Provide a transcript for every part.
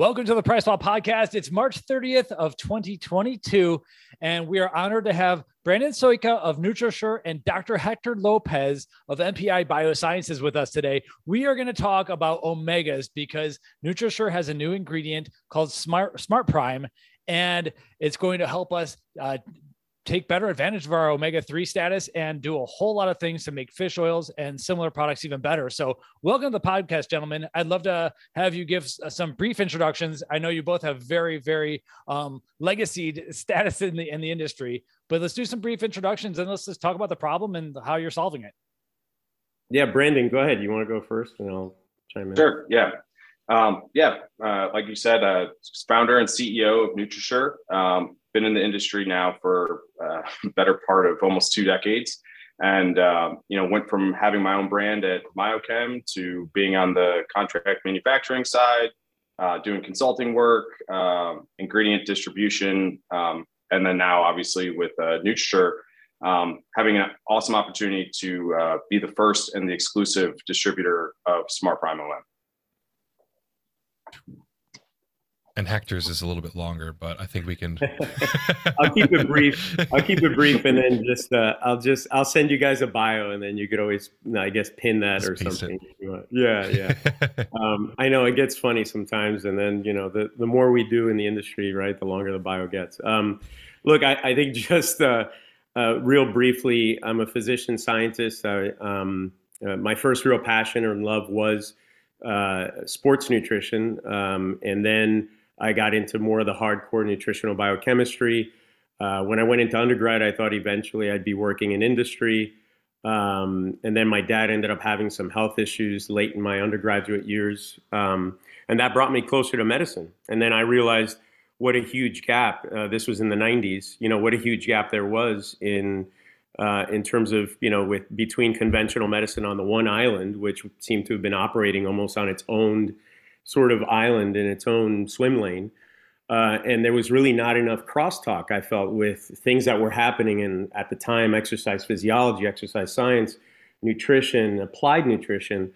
Welcome to the PricePlow Podcast. It's March 30th of 2022, and we are honored to have Brandon Sojka of Nutrashure and Dr. Hector Lopez of MPI Biosciences with us today. We are going to talk about omegas because Nutrashure has a new ingredient called Smart Smart Prime, and it's going to help us uh, take better advantage of our omega 3 status and do a whole lot of things to make fish oils and similar products even better. So, welcome to the podcast, gentlemen. I'd love to have you give uh, some brief introductions. I know you both have very, very um, legacy status in the in the industry, but let's do some brief introductions and let's just talk about the problem and how you're solving it. Yeah, Brandon, go ahead. You want to go first, and I'll chime in. Sure. Yeah. Um, yeah, uh, like you said, uh, founder and CEO of Nutrashure. Um, been in the industry now for uh, better part of almost two decades, and um, you know went from having my own brand at Myochem to being on the contract manufacturing side, uh, doing consulting work, um, ingredient distribution, um, and then now obviously with uh, um, having an awesome opportunity to uh, be the first and the exclusive distributor of Smart Prime OM and Hector's is a little bit longer, but I think we can. I'll keep it brief. I'll keep it brief, and then just uh, I'll just I'll send you guys a bio, and then you could always, I guess, pin that just or something. Yeah, yeah. um, I know it gets funny sometimes, and then you know the the more we do in the industry, right, the longer the bio gets. Um, look, I, I, think just uh, uh, real briefly, I'm a physician scientist. I, um, uh, my first real passion or love was uh, sports nutrition, um, and then I got into more of the hardcore nutritional biochemistry. Uh, when I went into undergrad, I thought eventually I'd be working in industry. Um, and then my dad ended up having some health issues late in my undergraduate years. Um, and that brought me closer to medicine. And then I realized what a huge gap, uh, this was in the 90s, you know, what a huge gap there was in. Uh, in terms of you know with between conventional medicine on the one island which seemed to have been operating almost on its own sort of island in its own swim lane. Uh, and there was really not enough crosstalk, I felt, with things that were happening in, at the time, exercise physiology, exercise science, nutrition, applied nutrition,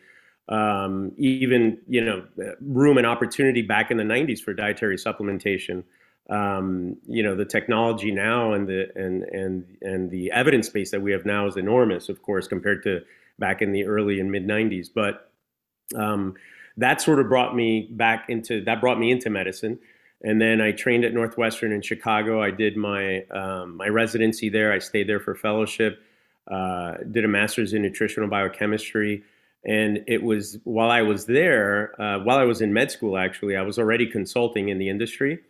um, even, you know, room and opportunity back in the 90s for dietary supplementation. Um, you know, the technology now and the, and, and, and the evidence base that we have now is enormous, of course, compared to back in the early and mid 90s. But um, that sort of brought me back into that brought me into medicine. And then I trained at Northwestern in Chicago. I did my um, my residency there. I stayed there for fellowship. Uh, did a master's in nutritional biochemistry. And it was while I was there, uh, while I was in med school, actually, I was already consulting in the industry.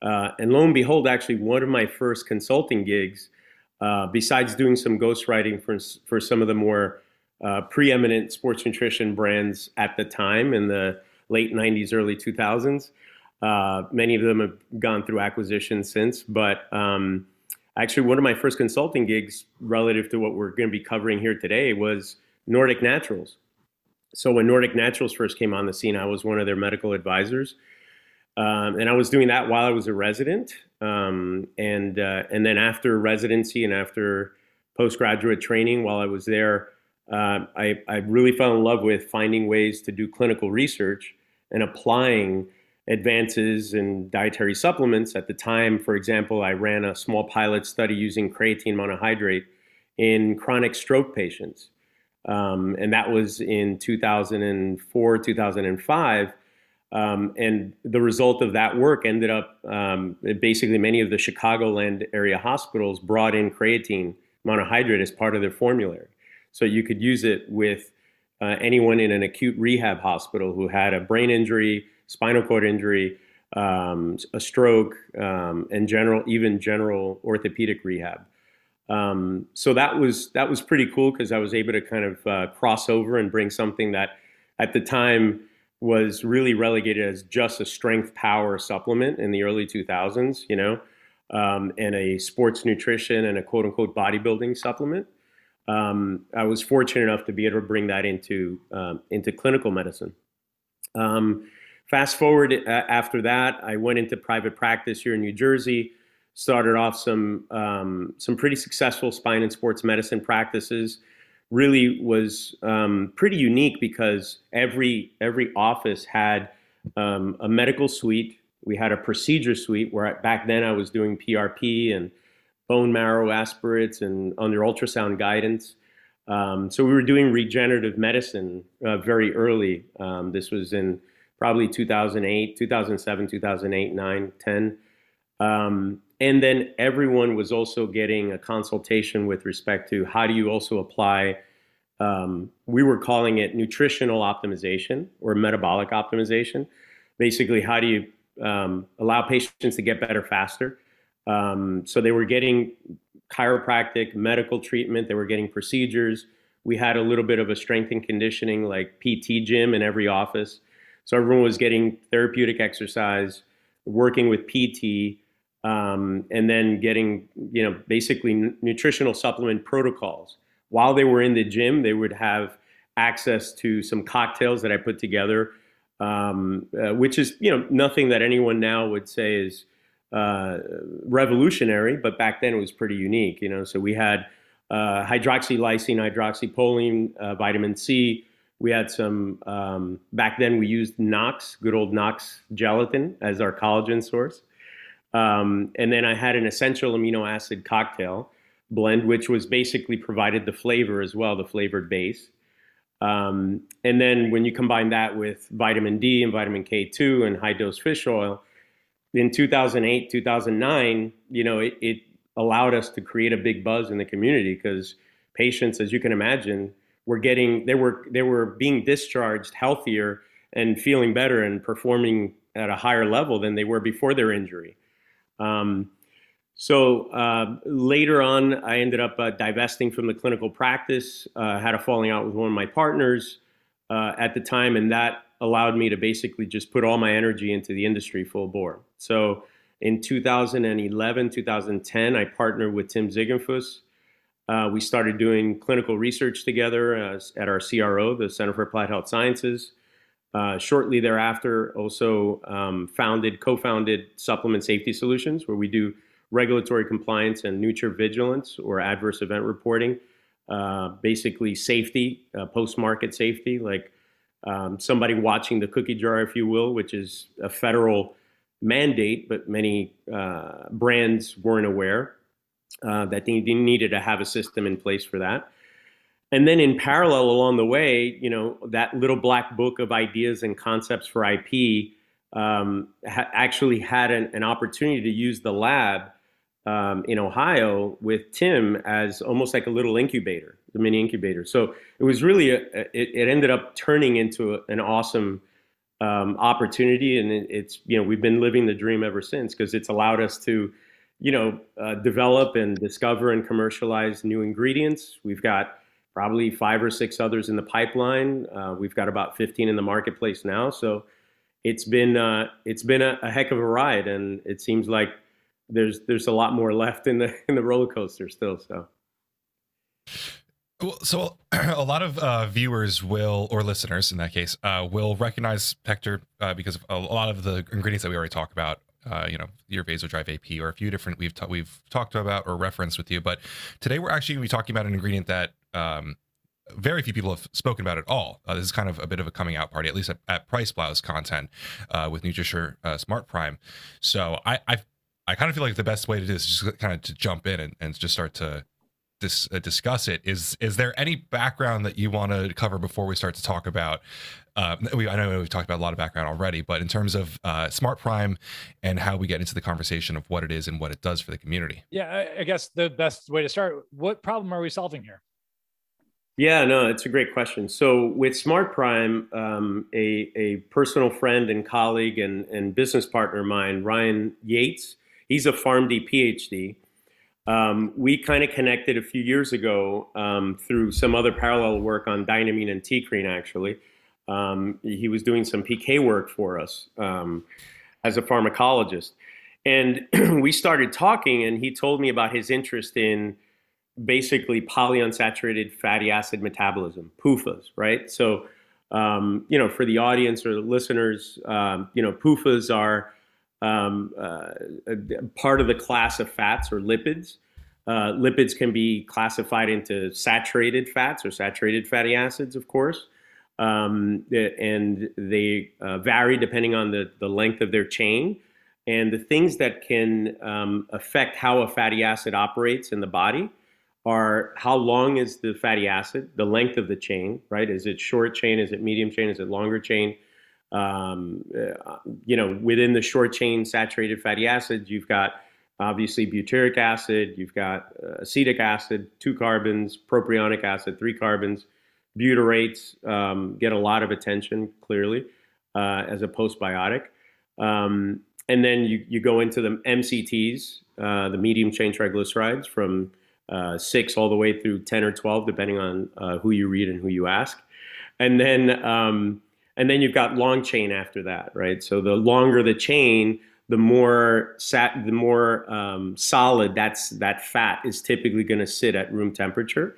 Uh, and lo and behold, actually, one of my first consulting gigs, uh, besides doing some ghostwriting for for some of the more uh, preeminent sports nutrition brands at the time in the late 90s, early 2000s. Uh, many of them have gone through acquisition since, but um, actually, one of my first consulting gigs relative to what we're going to be covering here today was Nordic Naturals. So, when Nordic Naturals first came on the scene, I was one of their medical advisors. Um, and I was doing that while I was a resident. Um, and, uh, and then after residency and after postgraduate training, while I was there, uh, I, I really fell in love with finding ways to do clinical research and applying advances in dietary supplements. At the time, for example, I ran a small pilot study using creatine monohydrate in chronic stroke patients. Um, and that was in 2004, 2005. Um, and the result of that work ended up um, basically many of the Chicagoland area hospitals brought in creatine monohydrate as part of their formulary. So you could use it with uh, anyone in an acute rehab hospital who had a brain injury, spinal cord injury, um, a stroke, um, and general, even general orthopedic rehab. Um, so that was that was pretty cool because I was able to kind of uh, cross over and bring something that at the time was really relegated as just a strength power supplement in the early 2000s, you know, um, and a sports nutrition and a quote unquote bodybuilding supplement um, I was fortunate enough to be able to bring that into um, into clinical medicine. Um, fast forward uh, after that, I went into private practice here in New Jersey. Started off some um, some pretty successful spine and sports medicine practices. Really was um, pretty unique because every every office had um, a medical suite. We had a procedure suite where I, back then I was doing PRP and bone marrow aspirates and under ultrasound guidance. Um, so we were doing regenerative medicine uh, very early. Um, this was in probably 2008, 2007, 2008, 9, 10. Um, and then everyone was also getting a consultation with respect to how do you also apply, um, we were calling it nutritional optimization or metabolic optimization. Basically, how do you um, allow patients to get better faster? Um, so they were getting chiropractic, medical treatment, they were getting procedures. We had a little bit of a strength and conditioning, like PT gym in every office. So everyone was getting therapeutic exercise, working with PT, um, and then getting, you know, basically n- nutritional supplement protocols. While they were in the gym, they would have access to some cocktails that I put together, um, uh, which is, you know, nothing that anyone now would say is uh, revolutionary, but back then it was pretty unique, you know. So we had uh, hydroxylysine, hydroxyproline, uh, vitamin C. We had some, um, back then we used Knox, good old Knox gelatin as our collagen source. Um, and then I had an essential amino acid cocktail blend, which was basically provided the flavor as well, the flavored base. Um, and then when you combine that with vitamin D and vitamin K2 and high dose fish oil, in 2008, 2009, you know, it, it allowed us to create a big buzz in the community because patients, as you can imagine, were getting they were they were being discharged healthier and feeling better and performing at a higher level than they were before their injury. Um, so uh, later on, I ended up uh, divesting from the clinical practice. Uh, had a falling out with one of my partners uh, at the time, and that allowed me to basically just put all my energy into the industry full bore. So in 2011, 2010, I partnered with Tim Ziegenfuss. Uh, we started doing clinical research together as, at our CRO, the Center for Applied Health Sciences. Uh, shortly thereafter, also um, founded, co-founded Supplement Safety Solutions, where we do regulatory compliance and vigilance or adverse event reporting. Uh, basically, safety, uh, post-market safety, like um, somebody watching the cookie jar, if you will, which is a federal mandate, but many uh, brands weren't aware uh, that they needed to have a system in place for that. And then in parallel along the way, you know, that little black book of ideas and concepts for IP um, ha- actually had an, an, opportunity to use the lab um, in Ohio with Tim as almost like a little incubator, the mini incubator. So it was really, a, it, it, ended up turning into a, an awesome um, opportunity. And it, it's, you know, we've been living the dream ever since because it's allowed us to, you know, uh, develop and discover and commercialize new ingredients. We've got probably five or six others in the pipeline. Uh, we've got about 15 in the marketplace now. So it's been uh, it's been a, a, heck of a ride, and it seems like there's there's a lot more left in the in the roller coaster still. So. So a lot of uh, viewers will, or listeners in that case, uh, will recognize Hector uh, because of a lot of the ingredients that we already talked about uh, you know your vasodrive AP or a few different we've ta- we've talked about or referenced with you. But today we're actually going to be talking about an ingredient that um, very few people have spoken about at all. Uh, this is kind of a bit of a coming out party, at least at, at PricePlow's content uh, with Nutrashure Smart Prime. So I, I I kind of feel like the best way to do this is just kind of to jump in and, and just start to dis, uh, discuss it. Is is there any background that you want to cover before we start to talk about? Uh, we, I know we've talked about a lot of background already, but in terms of uh, Smart Prime and how we get into the conversation of what it is and what it does for the community. Yeah, I, I guess the best way to start. What problem are we solving here? Yeah, no, it's a great question. So with Smart Prime, um, a, a personal friend and colleague and, and business partner of mine, Ryan Yates, he's a PharmD PhD. Um, we kind of connected a few years ago um, through some other parallel work on dynamine and TeaCrine, actually. Um, he was doing some PK work for us um, as a pharmacologist. And we started talking, and he told me about his interest in basically polyunsaturated fatty acid metabolism, PUFAs, right? So, um, you know, for the audience or the listeners, um, you know, PUFAs are um, uh, part of the class of fats or lipids. Uh, lipids can be classified into saturated fats or saturated fatty acids, of course. um, and they uh, vary depending on the, the length of their chain. And the things that can um, affect how a fatty acid operates in the body are how long is the fatty acid, the length of the chain, right? Is it short chain? Is it medium chain? Is it longer chain? Um, uh, you know, within the short chain saturated fatty acids, you've got obviously butyric acid, you've got uh, acetic acid, two carbons, propionic acid, three carbons. Butyrates um, get a lot of attention clearly uh, as a postbiotic. Um, and then you, you go into the MCTs, uh, the medium chain triglycerides from uh, six all the way through 10 or 12, depending on uh, who you read and who you ask. And then, um, and then you've got long chain after that, right? So the longer the chain, the more sat, the more um, solid that's that fat is typically going to sit at room temperature.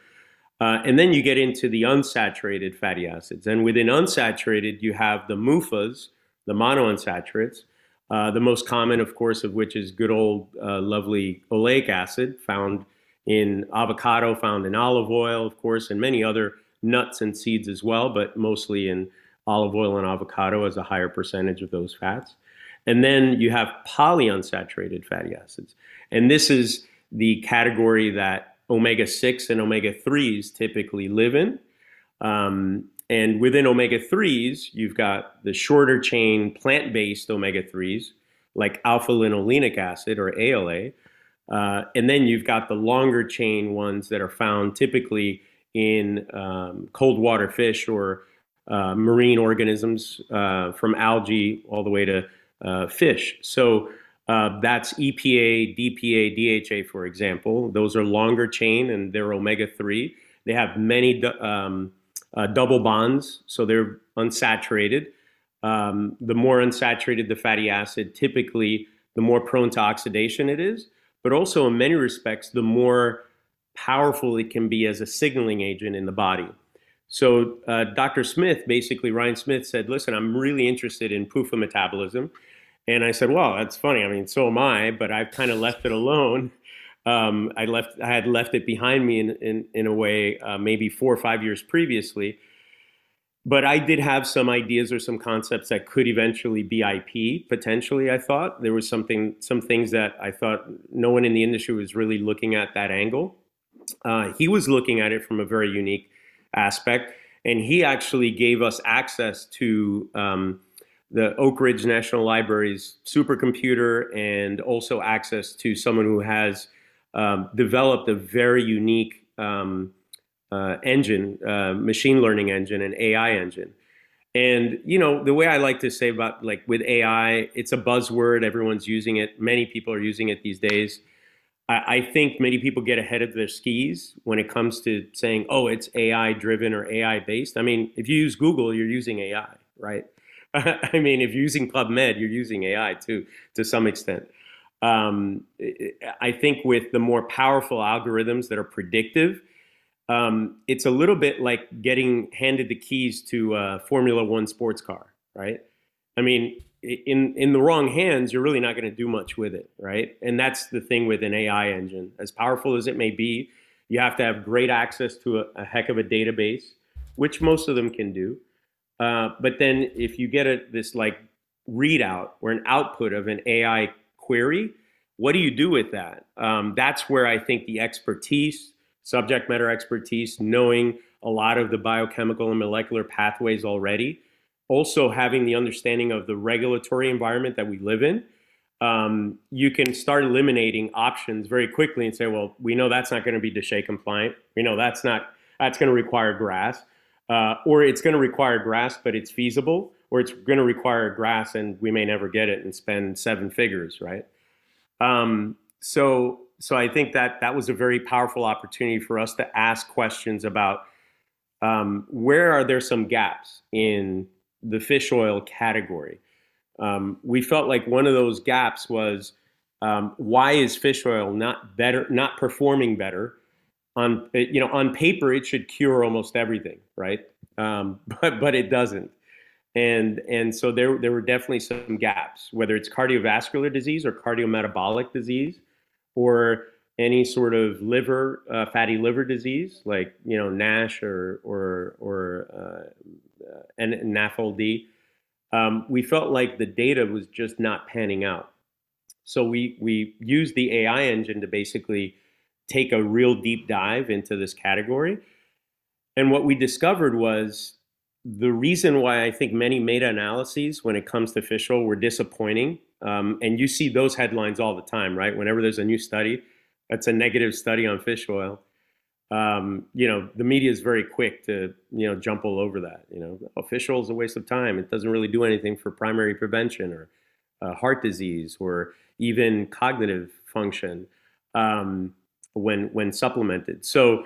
Uh, and then you get into the unsaturated fatty acids. And within unsaturated, you have the MUFAs, the monounsaturates. Uh, the most common, of course, of which is good old uh, lovely oleic acid found in avocado, found in olive oil, of course, and many other nuts and seeds as well, but mostly in olive oil and avocado as a higher percentage of those fats. And then you have polyunsaturated fatty acids. And this is the category that omega 6 and omega 3s typically live in. Um, and within omega 3s, you've got the shorter chain plant based omega 3s, like alpha linolenic acid or ALA. Uh, and then you've got the longer chain ones that are found typically in um, cold water fish or uh, marine organisms uh, from algae all the way to uh, fish. So uh, that's EPA, DPA, DHA, for example. Those are longer chain and they're omega 3. They have many um, uh, double bonds, so they're unsaturated. Um, the more unsaturated the fatty acid, typically, the more prone to oxidation it is. But also, in many respects, the more powerful it can be as a signaling agent in the body. So uh, Dr. Smith, basically Ryan Smith said, listen, I'm really interested in PUFA metabolism. And I said, well, that's funny. I mean, so am I, but I've kind of left it alone. Um, I left, I had left it behind me in, in, in a way, uh, maybe four or five years previously. But I did have some ideas or some concepts that could eventually be IP potentially. I thought there was something, some things that I thought no one in the industry was really looking at that angle. Uh, he was looking at it from a very unique aspect. And he actually gave us access to um, the Oak Ridge National Library's supercomputer and also access to someone who has um, developed a very unique um, uh, engine, uh, machine learning engine, and AI engine. And you know the way I like to say about like with AI, it's a buzzword. Everyone's using it. Many people are using it these days. I, think many people get ahead of their skis when it comes to saying, oh, it's AI driven or AI based. I mean, if you use Google, you're using AI, right? I mean, if you're using PubMed, you're using AI too, to some extent. Um, I think with the more powerful algorithms that are predictive, um, it's a little bit like getting handed the keys to a Formula One sports car, right? I mean, in in the wrong hands, you're really not going to do much with it, right? And that's the thing with an AI engine. As powerful as it may be, you have to have great access to a, a heck of a database, which most of them can do. Uh, but then if you get a, this like readout or an output of an AI query, what do you do with that? Um, that's where I think the expertise, subject matter expertise, knowing a lot of the biochemical and molecular pathways already also having the understanding of the regulatory environment that we live in, um, you can start eliminating options very quickly and say, well, we know that's not going to be DSHEA compliant. We know that's not that's going to require GRAS, uh, or it's going to require GRAS, but it's feasible, or it's going to require GRAS and we may never get it and spend seven figures, right? Um, so, so I think that that was a very powerful opportunity for us to ask questions about um, where are there some gaps in the fish oil category. Um, we felt like one of those gaps was um, why is fish oil not better, not performing better? On you know, on paper it should cure almost everything, right? Um, but but it doesn't, and and so there there were definitely some gaps, whether it's cardiovascular disease or cardiometabolic disease, or any sort of liver uh, fatty liver disease like you know NASH or or or uh, and NAFLD, um, we felt like the data was just not panning out. So we we used the AI engine to basically take a real deep dive into this category. And what we discovered was the reason why I think many meta analyses when it comes to fish oil were disappointing. Um, and you see those headlines all the time, right? Whenever there's a new study, that's a negative study on fish oil. Um, you know, the media is very quick to, you know, jump all over that. You know, oil is a waste of time. It doesn't really do anything for primary prevention or uh, heart disease or even cognitive function um, when when supplemented. So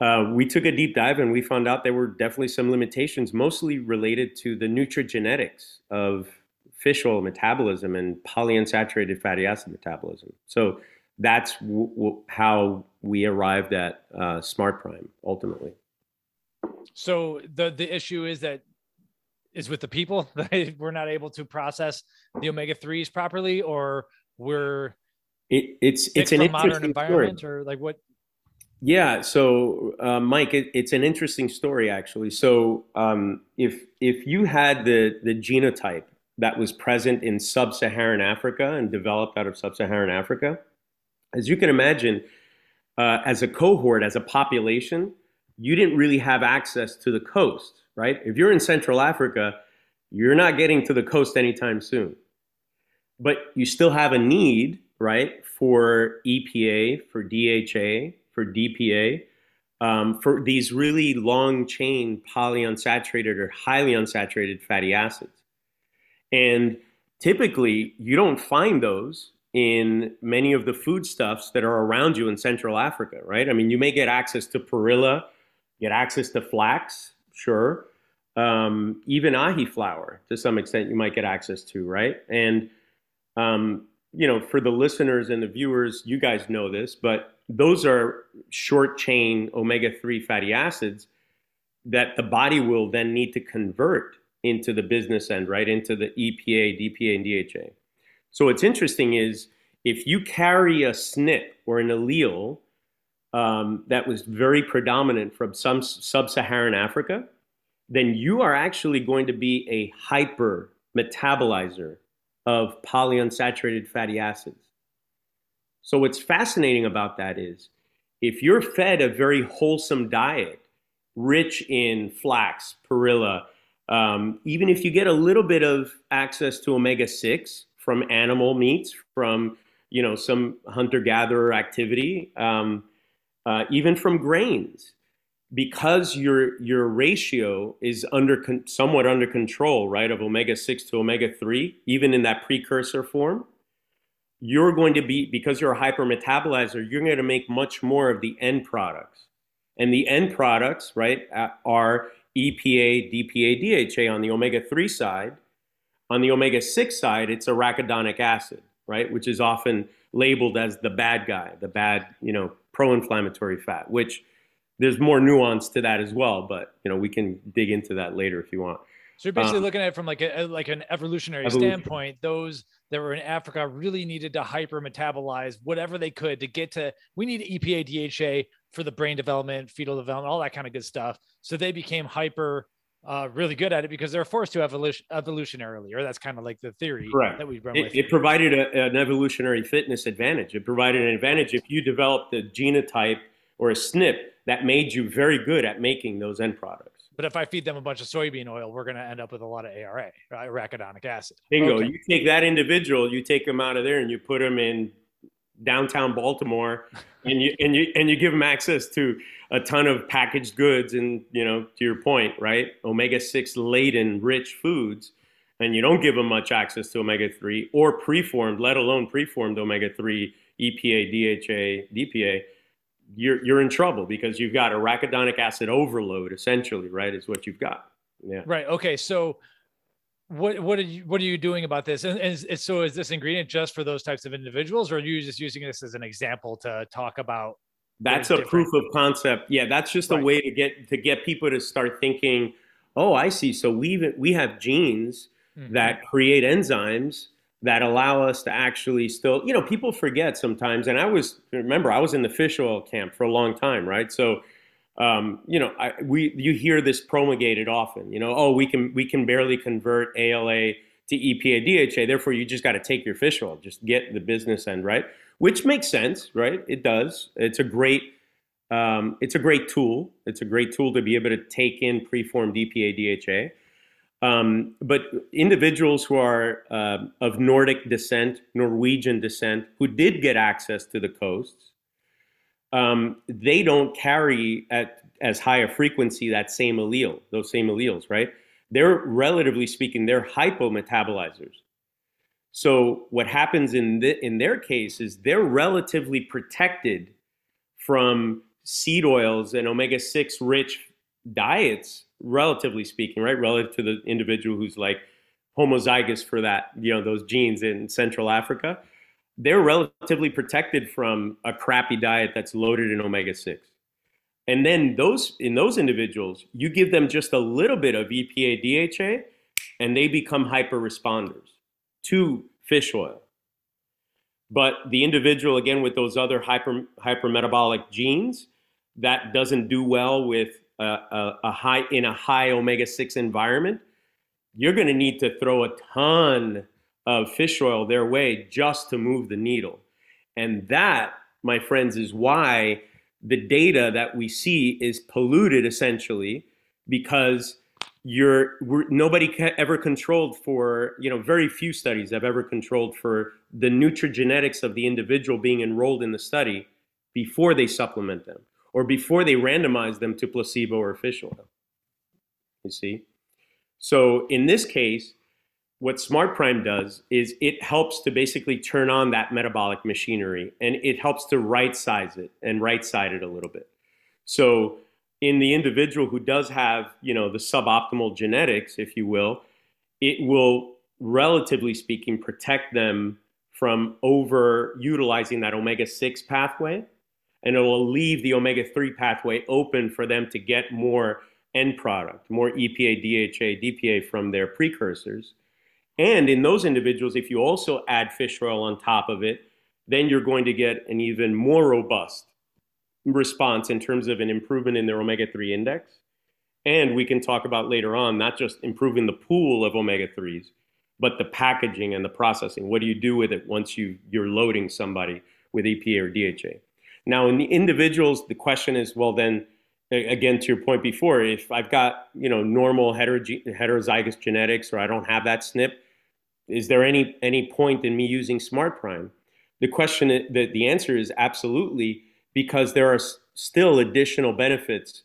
uh, we took a deep dive and we found out there were definitely some limitations, mostly related to the nutrigenetics of fish oil metabolism and polyunsaturated fatty acid metabolism. So that's w- w- how we arrived at uh, Smart Prime ultimately. So the the issue is that is with the people that we're not able to process the omega threes properly, or we're it, it's it's an modern environment, story. or like what? Yeah, so uh, Mike, it, it's an interesting story actually. So um, if if you had the the genotype that was present in sub-Saharan Africa and developed out of sub-Saharan Africa, as you can imagine, uh, as a cohort, as a population, you didn't really have access to the coast, right? If you're in Central Africa, you're not getting to the coast anytime soon. But you still have a need, right, for EPA, for DHA, for DPA, um, for these really long chain polyunsaturated or highly unsaturated fatty acids. And typically, you don't find those in many of the foodstuffs that are around you in Central Africa, right? I mean, you may get access to perilla, get access to flax, sure. Um, even ahiflower, to some extent, you might get access to, right? And um, you know, for the listeners and the viewers, you guys know this, but those are short chain omega 3 fatty acids that the body will then need to convert into the business end, right? Into the EPA, DPA, and DHA. So what's interesting is if you carry a SNP or an allele um, that was very predominant from some sub-Saharan Africa, then you are actually going to be a hyper metabolizer of polyunsaturated fatty acids. So, what's fascinating about that is if you're fed a very wholesome diet, rich in flax, perilla, um, even if you get a little bit of access to omega 6 from animal meats, from you know some hunter gatherer activity, um, uh, even from grains, because your your ratio is under con- somewhat under control, right, of omega six to omega three, even in that precursor form, you're going to be because you're a hypermetabolizer, you're going to make much more of the end products, and the end products, right, are EPA, DPA, DHA on the omega three side. On the omega six side, it's arachidonic acid, right, which is often labeled as the bad guy, the bad, you know, pro-inflammatory fat, which there's more nuance to that as well, but you know we can dig into that later if you want. So you're basically um, looking at it from like a like an evolutionary evolution. standpoint. Those that were in Africa really needed to hyper metabolize whatever they could to get to. We need EPA, DHA for the brain development, fetal development, all that kind of good stuff. So they became hyper, uh, really good at it because they're forced to evolution evolutionarily, or that's kind of like the theory Correct. that we run it, with. It provided a, an evolutionary fitness advantage. It provided an advantage if you developed a genotype or a SNP that made you very good at making those end products. But if I feed them a bunch of soybean oil, we're going to end up with a lot of ARA, right? arachidonic acid. Bingo. Okay. You take that individual, you take them out of there, and you put them in downtown Baltimore, and you and you and you give them access to a ton of packaged goods, and you know, to your point, right? Omega six laden, rich foods, and you don't give them much access to omega three or preformed, let alone preformed omega three, EPA, DHA, DPA you're you're in trouble because you've got arachidonic acid overload essentially right is what you've got. Yeah. Right. Okay. So what what are you what are you doing about this? And, and, so is this ingredient just for those types of individuals or are you just using this as an example to talk about that's a different? proof of concept yeah that's just right. a way to get to get people to start thinking oh i see so we we have genes mm-hmm. that create enzymes that allow us to actually still, you know, people forget sometimes. And I was, remember, I was in the fish oil camp for a long time, right? So um, you know, I, we you hear this promulgated often. You know, oh, we can we can barely convert ALA to EPA DHA, therefore you just got to take your fish oil, just get the business end right, which makes sense, right? It does. It's a great um, it's a great tool. It's a great tool to be able to take in preformed EPA DHA. Um, but individuals who are uh, of Nordic descent, Norwegian descent, who did get access to the coasts, um, they don't carry at as high a frequency that same allele, those same alleles, right? They're relatively speaking, they're hypometabolizers. So what happens in the, in their case is they're relatively protected from seed oils and omega six rich diets, relatively speaking, right? Relative to the individual who's like homozygous for that, you know, those genes in Central Africa, they're relatively protected from a crappy diet that's loaded in omega 6. And then those in those individuals, you give them just a little bit of EPA DHA and they become hyper responders to fish oil. But the individual again with those other hyper hypermetabolic genes that doesn't do well with a, a, a high in a high omega 6 environment, you're going to need to throw a ton of fish oil their way just to move the needle. And that, my friends, is why the data that we see is polluted essentially because you're nobody ever controlled for you know very few studies have ever controlled for the nutrigenetics of the individual being enrolled in the study before they supplement them or before they randomize them to placebo or fish oil you see so in this case what Smart Prime does is it helps to basically turn on that metabolic machinery and it helps to right size it and right side it a little bit. So in the individual who does have, you know, the suboptimal genetics, if you will, it will relatively speaking protect them from over utilizing that omega 6 pathway and it will leave the omega 3 pathway open for them to get more end product, more EPA, DHA, DPA from their precursors. And in those individuals, if you also add fish oil on top of it, then you're going to get an even more robust response in terms of an improvement in their omega 3 index. And we can talk about later on not just improving the pool of omega 3s, but the packaging and the processing. What do you do with it once you, you're loading somebody with EPA or DHA? Now, in the individuals, the question is well, then, again, to your point before, if I've got you know normal heterozygous genetics or I don't have that SNP, is there any any point in me using Smart Prime? The question, the, the answer is absolutely, because there are still additional benefits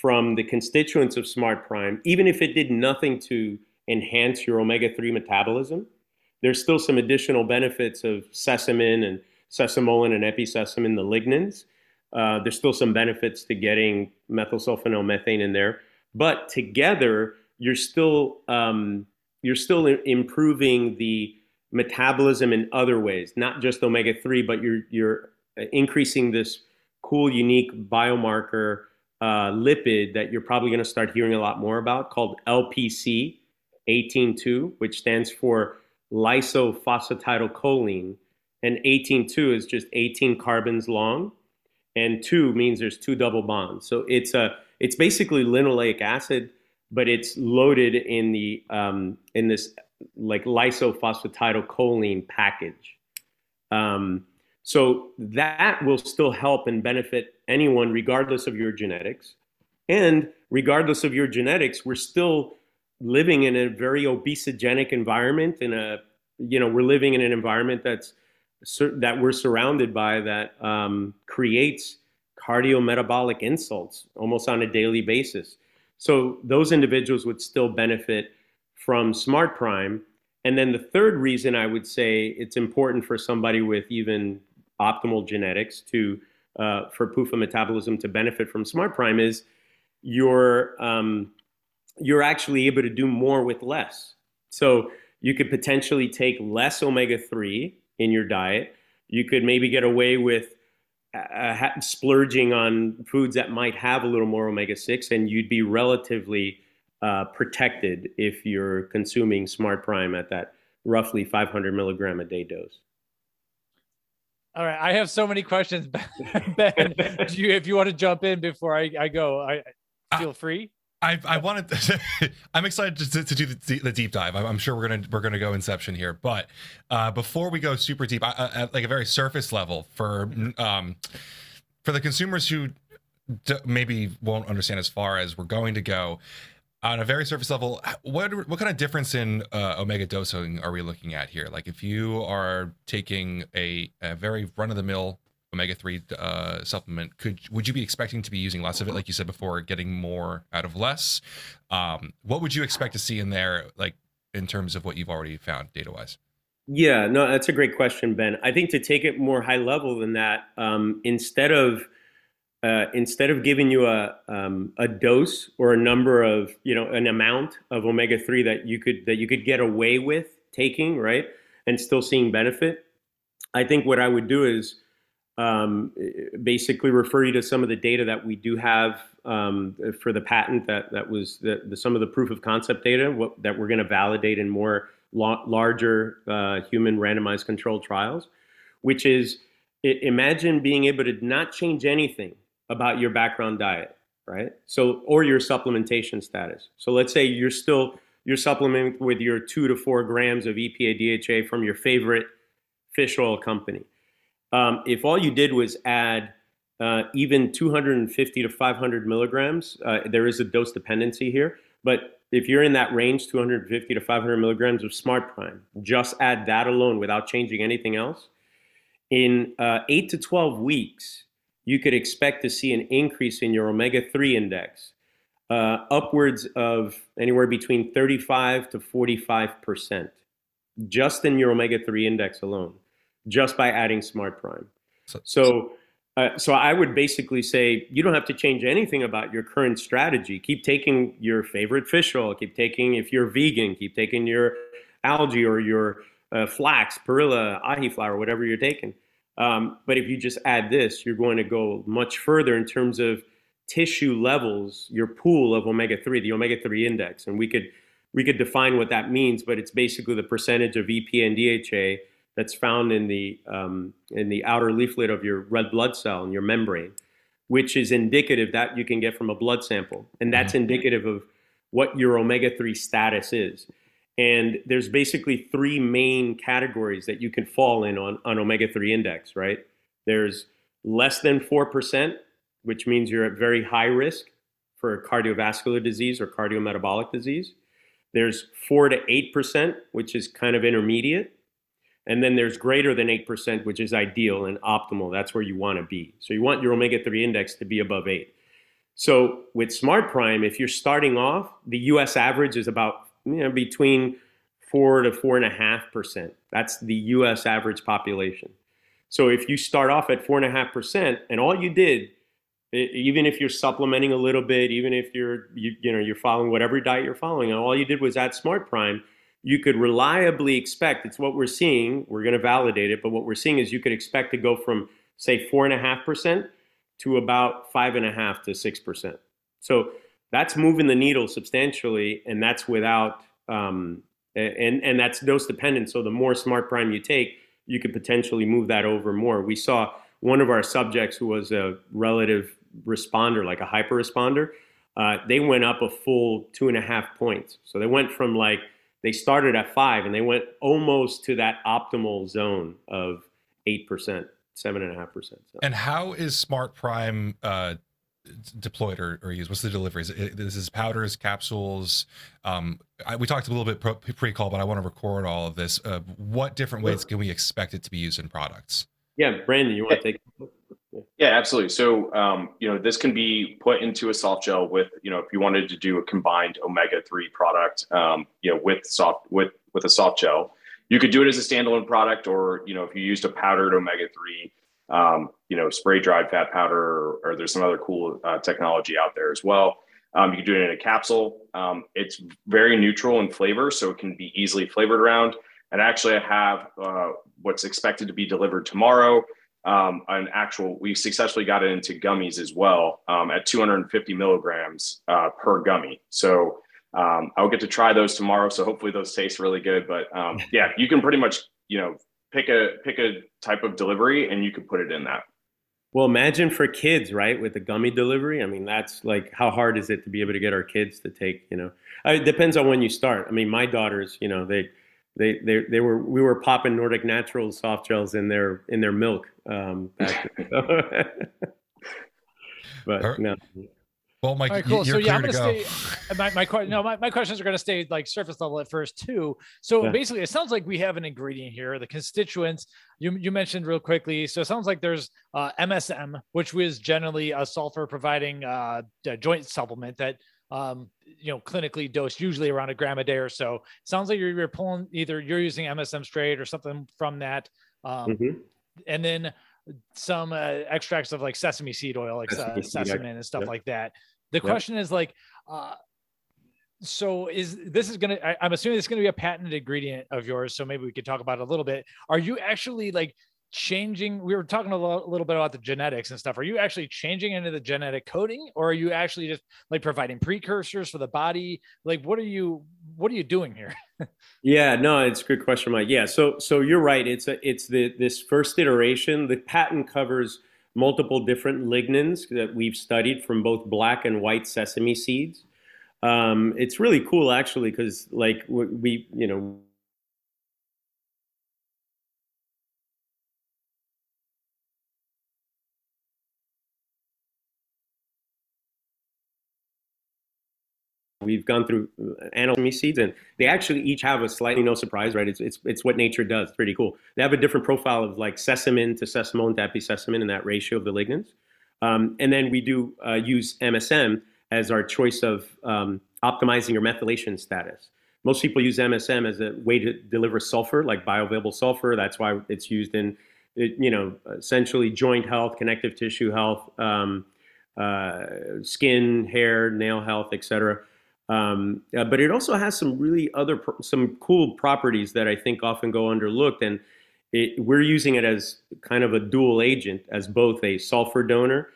from the constituents of Smart Prime, even if it did nothing to enhance your omega 3 metabolism. There's still some additional benefits of sesamin and sesamolin and episesamin, the lignans. Uh, there's still some benefits to getting methylsulfonylmethane in there. But together, you're still um, you're still improving the metabolism in other ways, not just omega 3, but you're, you're increasing this cool, unique biomarker uh, lipid that you're probably going to start hearing a lot more about called LPC 18.2, which stands for lysophosphatidylcholine. And 18.2 is just 18 carbons long, and 2 means there's two double bonds. So it's a it's basically linoleic acid but it's loaded in the um, in this like lysophosphatidylcholine package. Um, so that will still help and benefit anyone, regardless of your genetics. And regardless of your genetics, we're still living in a very obesogenic environment. In a, you know, we're living in an environment that's that we're surrounded by that um, creates cardiometabolic insults almost on a daily basis. So those individuals would still benefit from Smart Prime. And then the third reason I would say it's important for somebody with even optimal genetics to uh, for PUFA metabolism to benefit from Smart Prime is you're um, you're actually able to do more with less. So you could potentially take less omega three in your diet. You could maybe get away with uh, splurging on foods that might have a little more omega 6, and you'd be relatively uh, protected if you're consuming Smart Prime at that roughly 500 milligram a day dose. All right, I have so many questions, Ben. you, if you want to jump in before I, I go, I feel free. I I wanted to, I'm excited to, to do the, the, deep dive. I'm, I'm, sure we're gonna we're gonna go Inception here, but uh, before we go super deep, I, at like a very surface level for um for the consumers who d- maybe won't understand as far as we're going to go on a very surface level, what what kind of difference in uh, omega dosing are we looking at here? Like, if you are taking a, a very run of the mill omega three uh, supplement, could would you be expecting to be using less of it, like you said before, getting more out of less? Um, what would you expect to see in there, like in terms of what you've already found data wise? Yeah, no, that's a great question, Ben. I think to take it more high level than that, um, instead of uh, instead of giving you a um, a dose or a number of you know an amount of omega three that you could that you could get away with taking right and still seeing benefit, I think what I would do is um, basically refer you to some of the data that we do have um, for the patent that that was the, the, some of the proof of concept data what, that we're going to validate in more la- larger uh, human randomized controlled trials, which is imagine being able to not change anything about your background diet, right? So, or your supplementation status. So, let's say you're still you're supplementing with your two to four grams of EPA DHA from your favorite fish oil company. Um, if all you did was add uh, even 250 to 500 milligrams, uh, there is a dose dependency here. But if you're in that range, 250 to 500 milligrams of Smart Prime, just add that alone without changing anything else. In uh, eight to 12 weeks, you could expect to see an increase in your omega 3 index, uh, upwards of anywhere between 35 to 45 percent, just in your omega 3 index alone, just by adding Smart Prime. So, so, uh, so I would basically say you don't have to change anything about your current strategy. Keep taking your favorite fish oil. Keep taking, if you're vegan, keep taking your algae or your uh, flax, perilla, ahiflower, whatever you're taking. Um, but if you just add this, you're going to go much further in terms of tissue levels, your pool of omega three, the omega three index, and we could we could define what that means, but it's basically the percentage of EPA and DHA that's found in the um, in the outer leaflet of your red blood cell and your membrane, which is indicative that you can get from a blood sample, and that's mm-hmm. indicative of what your omega three status is. And there's basically three main categories that you can fall in on, on omega 3 index, right? There's less than 4%, which means you're at very high risk for cardiovascular disease or cardiometabolic disease. There's 4 to 8%, which is kind of intermediate. And then there's greater than 8%, which is ideal and optimal. That's where you want to be. So you want your omega 3 index to be above 8. So with Smart Prime, if you're starting off, the US average is about you know, between four to four and a half percent. That's the U.S. average population. So if you start off at four and a half percent, and all you did, even if you're supplementing a little bit, even if you're you, you know you're following whatever diet you're following, and all you did was add Smart Prime, you could reliably expect. It's what we're seeing. We're going to validate it, but what we're seeing is you could expect to go from say four and a half percent to about five and a half to six percent. So that's moving the needle substantially, and that's without um, and and that's dose dependent. So the more smart prime you take, you could potentially move that over more. We saw one of our subjects who was a relative responder, like a hyper responder. Uh, they went up a full two and a half points. So they went from like they started at five and they went almost to that optimal zone of eight percent, seven and a half percent. And how is Smart Prime uh, deployed or, or used? What's the deliveries? This is powders, capsules. Um, I, we talked a little bit pre-call, but I want to record all of this. Uh, what different ways can we expect it to be used in products? Yeah, Brandon, you want to take? Yeah, absolutely. So, um, you know, this can be put into a soft gel with, you know, if you wanted to do a combined omega three product, um, you know, with soft with with a soft gel, you could do it as a standalone product, or you know, if you used a powdered omega three um, you know, spray dried fat powder, or, or there's some other cool uh, technology out there as well. Um, you can do it in a capsule. Um, it's very neutral in flavor, so it can be easily flavored around. And actually, I have uh, what's expected to be delivered tomorrow. Um, an actual, we successfully got it into gummies as well um, at 250 milligrams uh, per gummy. So um, I'll get to try those tomorrow. So hopefully those taste really good. But um, yeah, you can pretty much, you know, pick a pick a type of delivery, and you can put it in that. Well, imagine for kids, right, with the gummy delivery. I mean, that's like how hard is it to be able to get our kids to take? You know, it depends on when you start. I mean, my daughters, you know, they they they they were we were popping Nordic Naturals soft gels in their in their milk. Um, back but no. Well, Mike, right, cool. so yeah, I'm going to stay. My, my no, my, my questions are going to stay like surface level at first too. So yeah. basically, it sounds like we have an ingredient here. The constituents you you mentioned real quickly. So it sounds like there's uh, MSM, which was generally a sulfur providing uh, joint supplement that um, you know clinically dosed usually around a gram a day or so. sounds like you're, you're pulling either you're using MSM straight or something from that, um, mm-hmm. and then some uh, extracts of like sesame seed oil, like sesame, uh, sesame and stuff like that. The question is like, uh, so is this is gonna? I, I'm assuming it's gonna be a patented ingredient of yours. So maybe we could talk about it a little bit. Are you actually like changing we were talking a little, a little, bit about the genetics and stuff are you actually changing into the genetic coding or are you actually just like providing precursors for the body like what are you what are you doing here yeah no it's a good question mike yeah so so you're right it's a it's the this first iteration the patent covers multiple different lignans that we've studied from both black and white sesame seeds. Um, it's really cool actually because like we you know We've gone through uh, animal seeds, and they actually each have a slightly no surprise, right? It's it's it's what nature does. It's pretty cool. They have a different profile of like sesamin to sesamolin to episesamin in that ratio of the lignans. Um, and then we do uh, use MSM as our choice of um, optimizing your methylation status. Most people use MSM as a way to deliver sulfur, like bioavailable sulfur. That's why it's used in, you know, essentially joint health, connective tissue health, um, uh, skin, hair, nail health, etc. Um, uh, but it also has some really other some cool properties that I think often go underlooked, and it, we're using it as kind of a dual agent, as both a sulfur donor,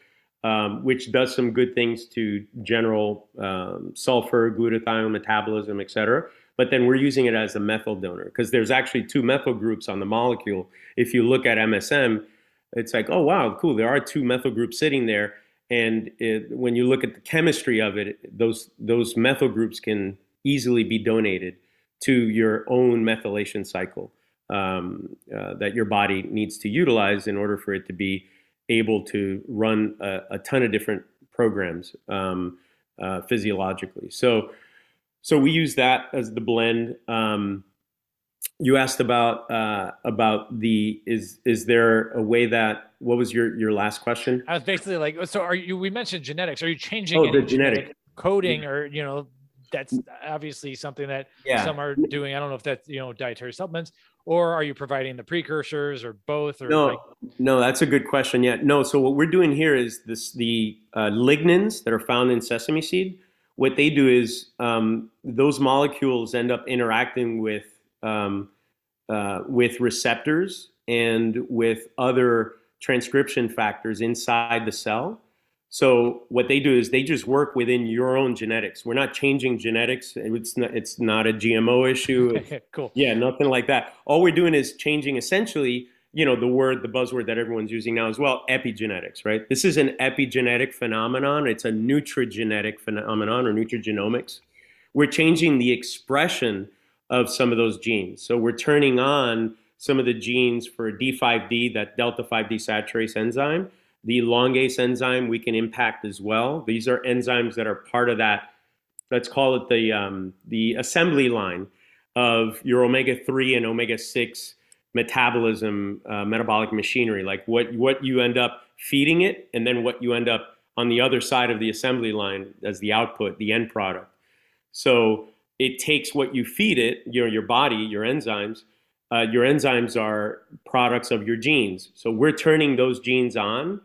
um, which does some good things to general um, sulfur, glutathione metabolism, et cetera. But then we're using it as a methyl donor because there's actually two methyl groups on the molecule. If you look at MSM, it's like, oh wow, cool. There are two methyl groups sitting there and it, when you look at the chemistry of it, those those methyl groups can easily be donated to your own methylation cycle um, uh, that your body needs to utilize in order for it to be able to run a, a ton of different programs um, uh, physiologically. So, so we use that as the blend. Um, you asked about uh, about the is is there a way that what was your your last question? I was basically like, so are you? We mentioned genetics. Are you changing oh, the genetic coding, or you know, that's obviously something that yeah. some are doing. I don't know if that's you know dietary supplements, or are you providing the precursors, or both? Or no, like- no, that's a good question. Yeah, no. So what we're doing here is this the uh, lignans that are found in sesame seed. What they do is um, those molecules end up interacting with um, uh, with receptors and with other transcription factors inside the cell. So what they do is they just work within your own genetics. We're not changing genetics. It's not, it's not a GMO issue. cool. Yeah, nothing like that. All we're doing is changing essentially, you know, the word, the buzzword that everyone's using now as well, epigenetics, right? This is an epigenetic phenomenon. It's a nutrigenetic phenomenon or nutrigenomics. We're changing the expression of some of those genes. So we're turning on some of the genes for D5D, that delta 5 desaturase enzyme. The elongase enzyme we can impact as well. These are enzymes that are part of that, let's call it the, um, the assembly line of your omega 3 and omega 6 metabolism, uh, metabolic machinery, like what, what you end up feeding it, and then what you end up on the other side of the assembly line as the output, the end product. So it takes what you feed it, your your body, your enzymes. Uh, your enzymes are products of your genes. So we're turning those genes on,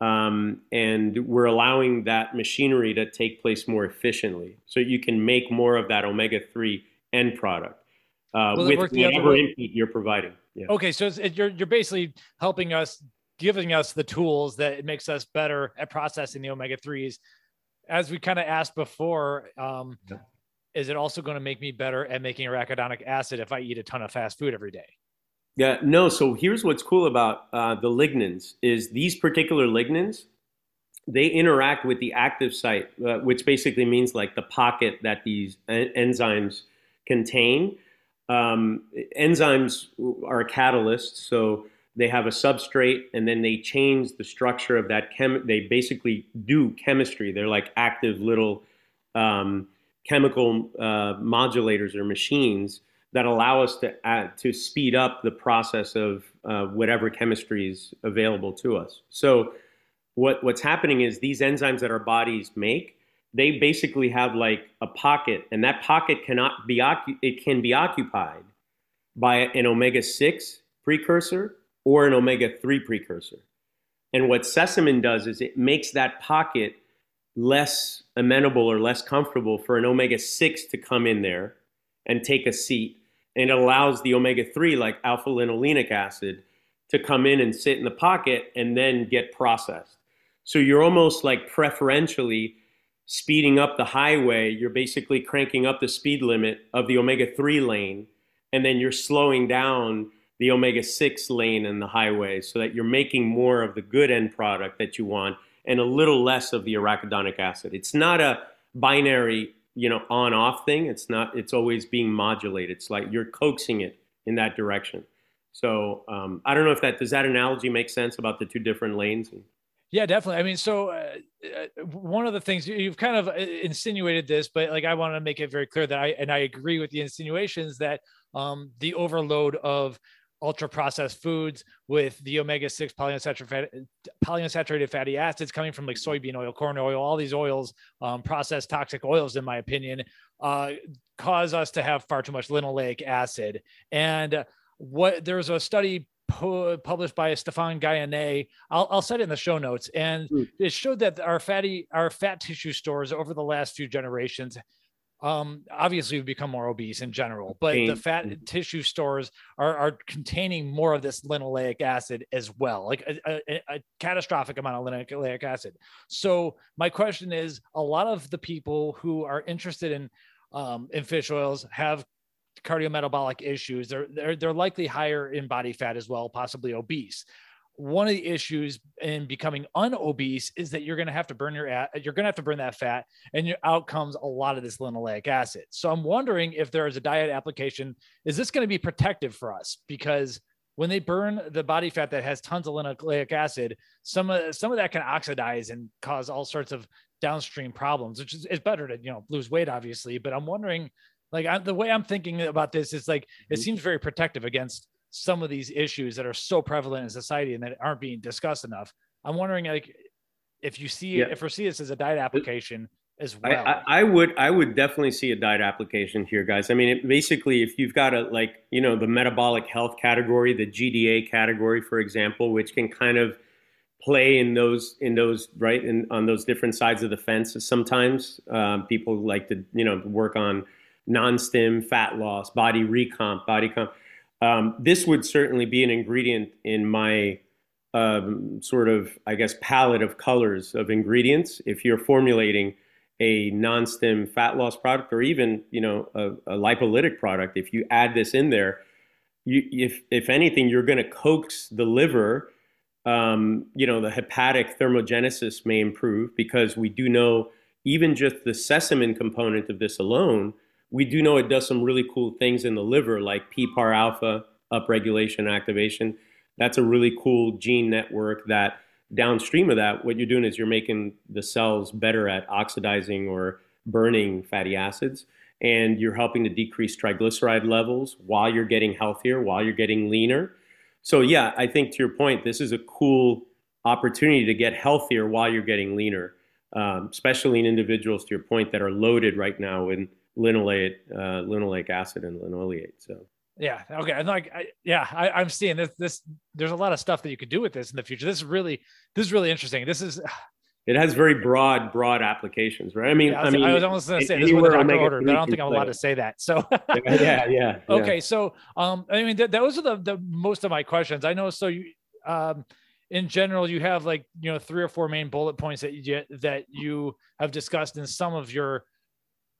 um, and we're allowing that machinery to take place more efficiently. So you can make more of that omega three end product uh, with whatever input you're providing. Yeah. Okay, so it, you're you're basically helping us, giving us the tools that it makes us better at processing the omega threes. As we kind of asked before, um, yeah is it also going to make me better at making arachidonic acid if I eat a ton of fast food every day? Yeah, no. So here's what's cool about uh, the lignans is these particular lignans, they interact with the active site, uh, which basically means like the pocket that these en- enzymes contain. Um, enzymes are catalysts, so they have a substrate and then they change the structure of that chem they basically do chemistry they're like active little um, chemical uh, modulators or machines that allow us to add, to speed up the process of uh, whatever chemistry is available to us so what what's happening is these enzymes that our bodies make they basically have like a pocket and that pocket cannot be it can be occupied by an omega 6 precursor or an omega 3 precursor. And what sesamin does is it makes that pocket less amenable or less comfortable for an omega 6 to come in there and take a seat. And it allows the omega 3, like alpha linolenic acid, to come in and sit in the pocket and then get processed. So you're almost like preferentially speeding up the highway. You're basically cranking up the speed limit of the omega 3 lane, and then you're slowing down the omega 6 lane in the highway so that you're making more of the good end product that you want and a little less of the arachidonic acid. It's not a binary, you know, on off thing. It's not, it's always being modulated. It's like you're coaxing it in that direction. So um, I don't know if that, does that analogy make sense about the two different lanes? Yeah, definitely. I mean, so uh, uh one of the things you've kind of uh, insinuated this, but like I want to make it very clear that I and I agree with the insinuations that um, the overload of ultra processed foods with the omega 6 polyunsaturated, polyunsaturated fatty acids coming from like soybean oil, corn oil, all these oils, um, processed toxic oils, in my opinion, uh, cause us to have far too much linoleic acid. And what there's a study published by Stephan Guyenet. I'll, I'll set it in the show notes, and mm. it showed that our fatty, our fat tissue stores over the last few generations um, obviously we've become more obese in general, but the fat mm-hmm. tissue stores are, are containing more of this linoleic acid as well, like a, a, a, catastrophic amount of linoleic acid. So my question is, a lot of the people who are interested in um, in fish oils have cardiometabolic issues. They're, they're they're likely higher in body fat as well, possibly obese one of the issues in becoming unobese is that you're going to have to burn your you're going to have to burn that fat and your out comes a lot of this linoleic acid so i'm wondering if there is a diet application is this going to be protective for us because when they burn the body fat that has tons of linoleic acid some of some of that can oxidize and cause all sorts of downstream problems which is it's better to you know lose weight obviously but i'm wondering like I, the way i'm thinking about this is like it mm-hmm. seems very protective against some of these issues that are so prevalent in society and that aren't being discussed enough. I'm wondering, like, if you see yeah. if we see this as a diet application as well. I, I, I, would I would definitely see a diet application here, guys. I mean, it, basically, if you've got a like you know the metabolic health category, the GDA category, for example, which can kind of play in those in those right in on those different sides of the fence. Sometimes um, people like to you know work on non-stim fat loss, body recomp, body comp um, this would certainly be an ingredient in my um, sort of, I guess, palette of colors of ingredients. If you're formulating a non-stim fat loss product or even, you know, a, a lipolytic product, if you add this in there, you, if if anything, you're going to coax the liver. Um, you know, the hepatic thermogenesis may improve because we do know even just the sesamin component of this alone we do know it does some really cool things in the liver, like PPAR alpha upregulation activation. That's a really cool gene network that downstream of that, what you're doing is you're making the cells better at oxidizing or burning fatty acids. And you're helping to decrease triglyceride levels while you're getting healthier, while you're getting leaner. So, yeah, I think to your point, this is a cool opportunity to get healthier while you're getting leaner, um, especially in individuals, to your point, that are loaded right now in linoleic, uh, linoleic acid and linoleate. So yeah, okay, and like I, yeah, I, am seeing this. This there's a lot of stuff that you could do with this in the future. This is really this is really interesting. This is. It has very broad, broad applications, right? I mean, yeah, I, I mean, I was almost going to say this is what the doctor ordered, but I don't think I'm allowed to say that. So, yeah, yeah, yeah, Okay, so um, I mean, th- those are the the most of my questions. I know. So you, um, in general, you have like you know three or four main bullet points that you that you have discussed in some of your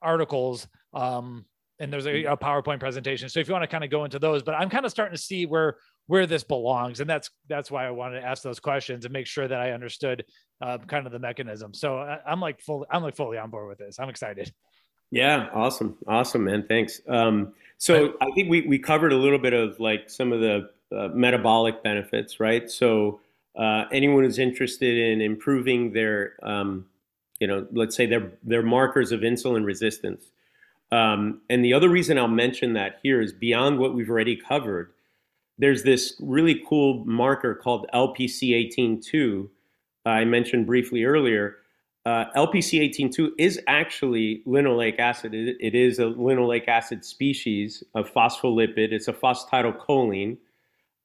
articles um, and there's a, a PowerPoint presentation. So if you want to kind of go into those, but I'm kind of starting to see where where this belongs, and that's that's why I wanted to ask those questions and make sure that I understood uh, kind of the mechanism. So I, I'm like fully I'm like fully on board with this. I'm excited. Yeah, awesome, awesome, man. Thanks. Um, so I think we we covered a little bit of like some of the uh, metabolic benefits, right? So uh, anyone who's interested in improving their, um, you know, let's say they're, they're markers of insulin resistance. Um, and the other reason I'll mention that here is beyond what we've already covered. There's this really cool marker called LPC18-2. I mentioned briefly earlier. Uh, LPC18-2 is actually linoleic acid. It, it is a linoleic acid species of phospholipid. It's a phosphatidylcholine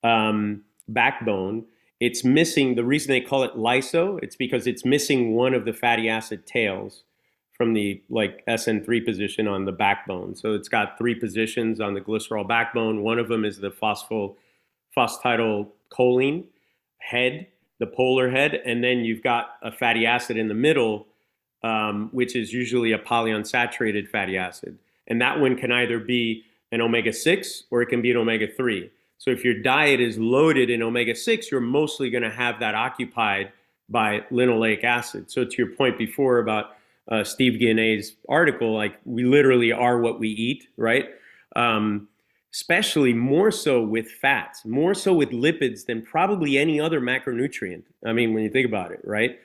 um, backbone it's missing the reason they call it lyso it's because it's missing one of the fatty acid tails from the like SN3 position on the backbone. So it's got three positions on the glycerol backbone. One of them is the phospho phosphatidylcholine head, the polar head, and then you've got a fatty acid in the middle, um, which is usually a polyunsaturated fatty acid. And that one can either be an omega 6 or it can be an omega 3. So if your diet is loaded in omega 6, you're mostly going to have that occupied by linoleic acid. So to your point before about uh, Steve Guyenet's article, like we literally are what we eat, right? Um, especially more so with fats, more so with lipids than probably any other macronutrient. I mean, when you think about it, right?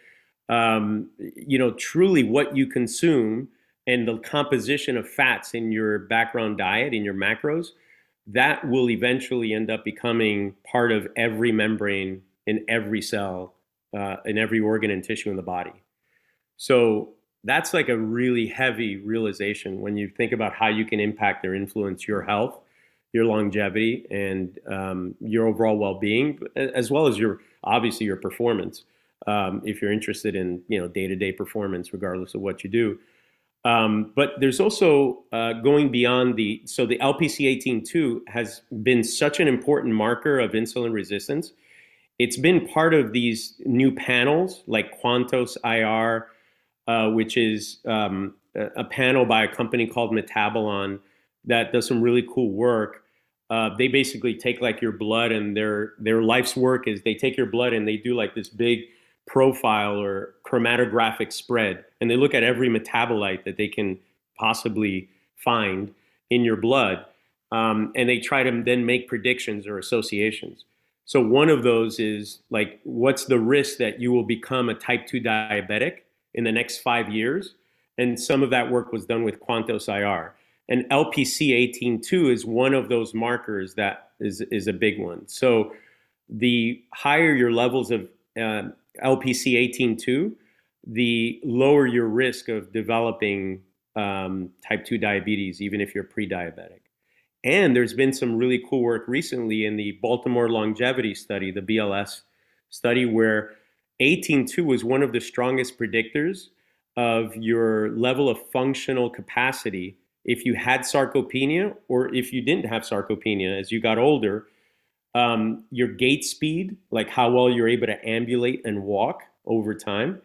Um, you know, truly what you consume and the composition of fats in your background diet, in your macros, that will eventually end up becoming part of every membrane in every cell, uh, in every organ and tissue in the body. So that's like a really heavy realization when you think about how you can impact or influence your health, your longevity, and um, your overall well-being, as well as your obviously your performance. Um, if you're interested in you know day-to-day performance, regardless of what you do. Um, but there's also uh, going beyond the, so the LPC18-2 has been such an important marker of insulin resistance. It's been part of these new panels like Quantose IR, uh, which is um, a panel by a company called Metabolon that does some really cool work. Uh, they basically take like your blood and their their life's work is they take your blood and they do like this big profile or chromatographic spread, and they look at every metabolite that they can possibly find in your blood, um, and they try to then make predictions or associations. So one of those is like, what's the risk that you will become a type 2 diabetic in the next five years? And some of that work was done with Quantose IR. And LPC18-2 is one of those markers that is, is a big one. So the higher your levels of uh, LPC 18-2, the lower your risk of developing um, type 2 diabetes, even if you're pre-diabetic. And there's been some really cool work recently in the Baltimore longevity study, the BLS study, where 18-2 was one of the strongest predictors of your level of functional capacity if you had sarcopenia or if you didn't have sarcopenia as you got older um, your gait speed, like how well you're able to ambulate and walk over time.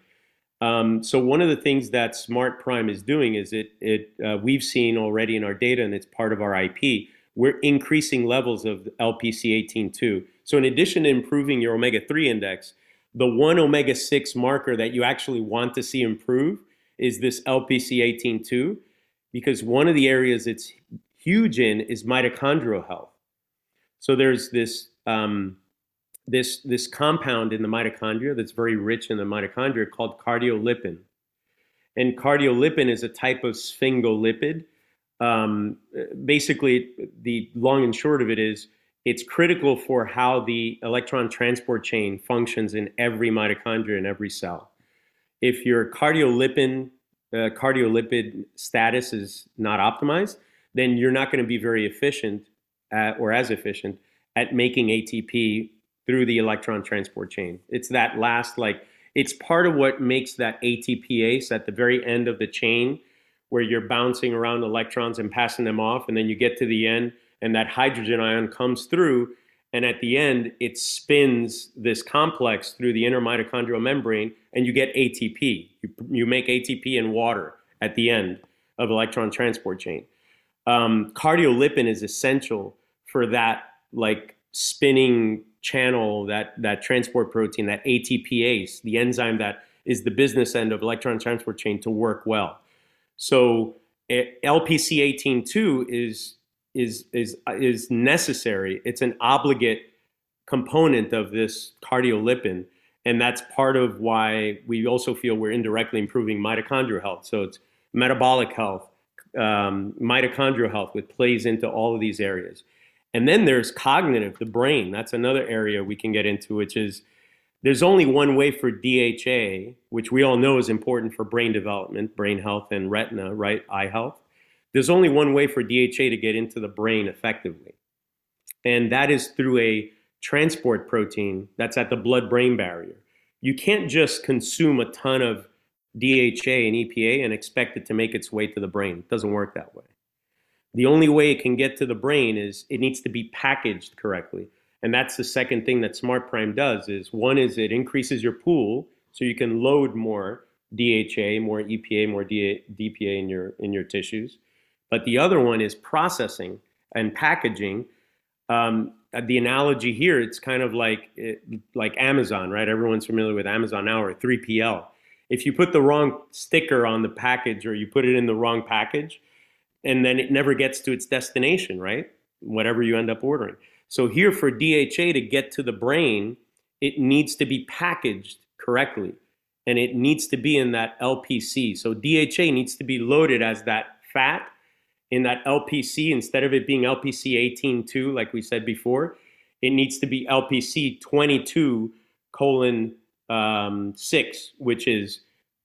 Um, so one of the things that SmartPrime is doing is it it uh, we've seen already in our data, and it's part of our IP. We're increasing levels of LPC18-2. So in addition to improving your omega-3 index, the one omega-6 marker that you actually want to see improve is this LPC18-2, because one of the areas it's huge in is mitochondrial health. So there's this um, this this compound in the mitochondria that's very rich in the mitochondria called cardiolipin, and cardiolipin is a type of sphingolipid. Um, basically, the long and short of it is it's critical for how the electron transport chain functions in every mitochondria in every cell. If your cardiolipin uh, cardiolipid status is not optimized, then you're not going to be very efficient or as efficient at making ATP through the electron transport chain. It's that last, like, it's part of what makes that ATPase at the very end of the chain where you're bouncing around electrons and passing them off. And then you get to the end and that hydrogen ion comes through. And at the end, it spins this complex through the inner mitochondrial membrane and you get ATP. You, you make ATP in water at the end of electron transport chain. Um, cardiolipin is essential for that like spinning channel, that that transport protein, that ATPase, the enzyme that is the business end of electron transport chain to work well. So eh, LPC18-2 is is is is necessary. It's an obligate component of this cardiolipin, and that's part of why we also feel we're indirectly improving mitochondrial health. So it's metabolic health, um, mitochondrial health, which plays into all of these areas. And then there's cognitive, the brain. That's another area we can get into, which is there's only one way for DHA, which we all know is important for brain development, brain health, and retina, right? Eye health. There's only one way for DHA to get into the brain effectively, and that is through a transport protein that's at the blood brain barrier. You can't just consume a ton of DHA and EPA and expect it to make its way to the brain. It doesn't work that way. The only way it can get to the brain is it needs to be packaged correctly. And that's the second thing that SmartPrime does is one is it increases your pool so you can load more DHA, more EPA, more DPA in your in your tissues. But the other one is processing and packaging. Um, the analogy here, it's kind of like like Amazon, right? Everyone's familiar with Amazon now or 3PL. If you put the wrong sticker on the package or you put it in the wrong package, and then it never gets to its destination, right? Whatever you end up ordering. So here for DHA to get to the brain, it needs to be packaged correctly and it needs to be in that LPC. So DHA needs to be loaded as that fat in that LPC instead of it being LPC 18.2 like we said before, it needs to be LPC 22 colon um, 6, which is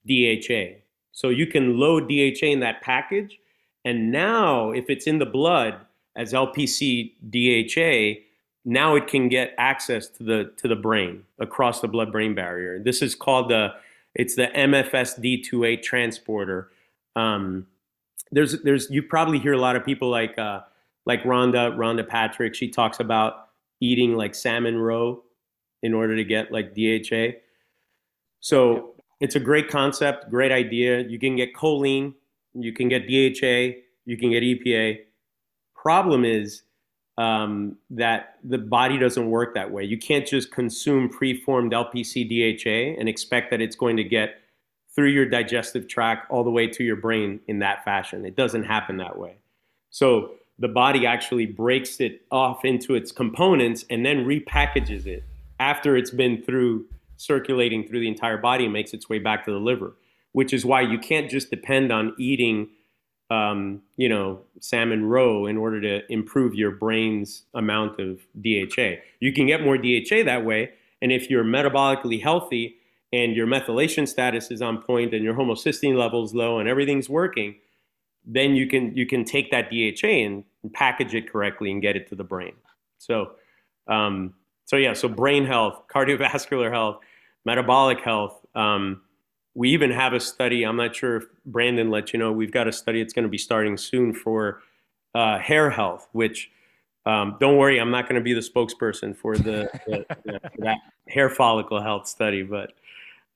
DHA. So you can load DHA in that package and now, if it's in the blood as LPC DHA, now it can get access to the to the brain across the blood-brain barrier. This is called the it's the MFSD2A transporter. Um, there's there's you probably hear a lot of people like uh, like Rhonda Rhonda Patrick. She talks about eating like salmon roe in order to get like DHA. So it's a great concept, great idea. You can get choline you can get DHA, you can get EPA. Problem is um, that the body doesn't work that way. You can't just consume preformed LPC DHA and expect that it's going to get through your digestive tract all the way to your brain in that fashion. It doesn't happen that way. So the body actually breaks it off into its components and then repackages it after it's been through circulating through the entire body and makes its way back to the liver which is why you can't just depend on eating, um, you know, salmon roe in order to improve your brain's amount of DHA. You can get more DHA that way, and if you're metabolically healthy and your methylation status is on point and your homocysteine levels low and everything's working, then you can you can take that DHA and package it correctly and get it to the brain. So, um, so yeah, so brain health, cardiovascular health, metabolic health. Um, we even have a study. I'm not sure if Brandon let you know. We've got a study that's going to be starting soon for uh, hair health. Which um, don't worry, I'm not going to be the spokesperson for the, the, the for that hair follicle health study. But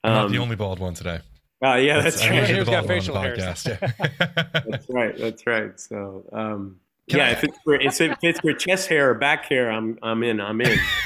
um, not the um, only bald one today. Uh, yeah, that's, that's right. He's got facial hair. that's right. That's right. So. Um, yeah, I... if it's for if it's for chest hair or back hair, I'm I'm in. I'm in.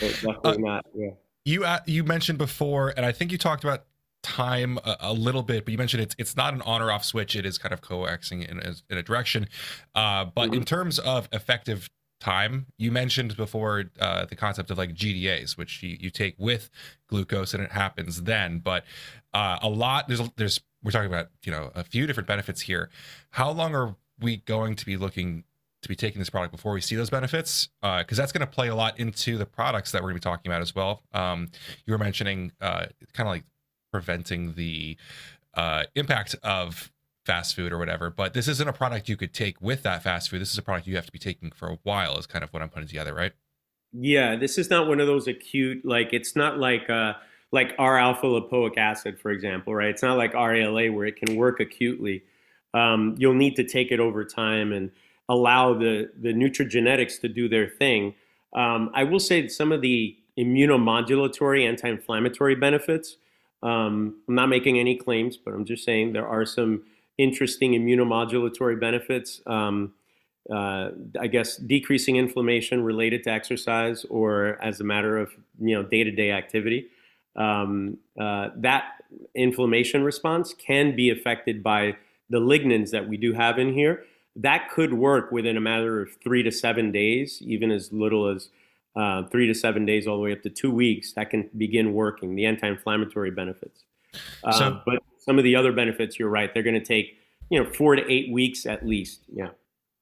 definitely uh, not. Yeah you uh, you mentioned before, and I think you talked about time a, a, little bit, but you mentioned it's it's not an on or off switch. It is kind of coaxing in a, in a direction. Uh, but mm-hmm. in terms of effective time, you mentioned before uh, the concept of like GDAs, which you, you take with glucose and it happens then. But uh, a lot there's there's we're talking about you know a few different benefits here. How long are we going to be looking to be taking this product before we see those benefits? Because uh, that's going to play a lot into the products that we're going to be talking about as well. Um, you were mentioning uh, kind of like preventing the uh, impact of fast food or whatever but this isn't a product you could take with that fast food. This is a product you have to be taking for a while is kind of what i'm putting together right? Yeah this is not one of those acute like it's not like uh like r alpha lipoic acid for example right? It's not like rala where it can work acutely um, you'll need to take it over time and allow the, the nutrigenetics to do their thing. Um, I will say some of the immunomodulatory, anti inflammatory benefits, um, I'm not making any claims, but I'm just saying there are some interesting immunomodulatory benefits. Um, uh, I guess decreasing inflammation related to exercise or as a matter of you know day-to-day activity. Um, uh, that inflammation response can be affected by the lignans that we do have in here. That could work within a matter of three to seven days, even as little as uh, three to seven days, all the way up to two weeks. That can begin working. The anti-inflammatory benefits. Uh, so, but some of the other benefits, you're right. They're going to take you know four to eight weeks at least. Yeah.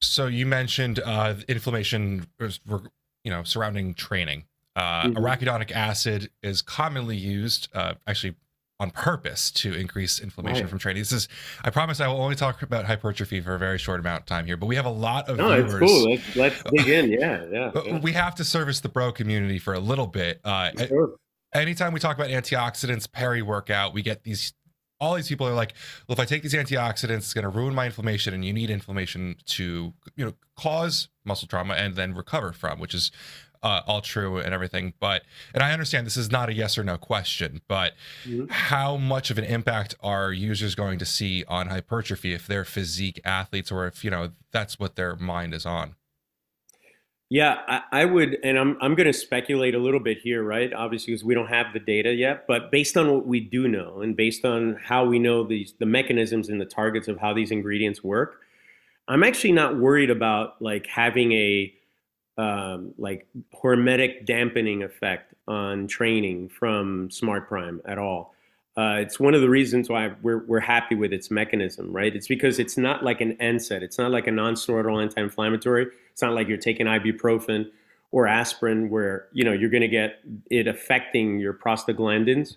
So you mentioned uh, inflammation, you know, surrounding training. Uh, mm-hmm. Arachidonic acid is commonly used, uh, actually on purpose, to increase inflammation right. from training. This is, I promise, I will only talk about hypertrophy for a very short amount of time here. But we have a lot of no, viewers. it's cool. Let's, let's dig in. Yeah, yeah, yeah, We have to service the bro community for a little bit. Uh, sure. Anytime we talk about antioxidants, peri workout, we get these all these people are like, well, if I take these antioxidants, it's going to ruin my inflammation, and you need inflammation to, you know, cause muscle trauma and then recover from, which is uh, all true and everything. But, and I understand this is not a yes or no question, but mm-hmm. how much of an impact are users going to see on hypertrophy if they're physique athletes or if, you know, that's what their mind is on? Yeah, I, I, would, and I'm I'm going to speculate a little bit here, right? Obviously, because we don't have the data yet, but based on what we do know, and based on how we know these the mechanisms and the targets of how these ingredients work, I'm actually not worried about like having a um, like hormetic dampening effect on training from SmartPrime at all. Uh, it's one of the reasons why we're, we're happy with its mechanism, right? It's because it's not like an NSAID. It's not like a non-steroidal anti-inflammatory. It's not like you're taking ibuprofen or aspirin where, you know, you're going to get it affecting your prostaglandins,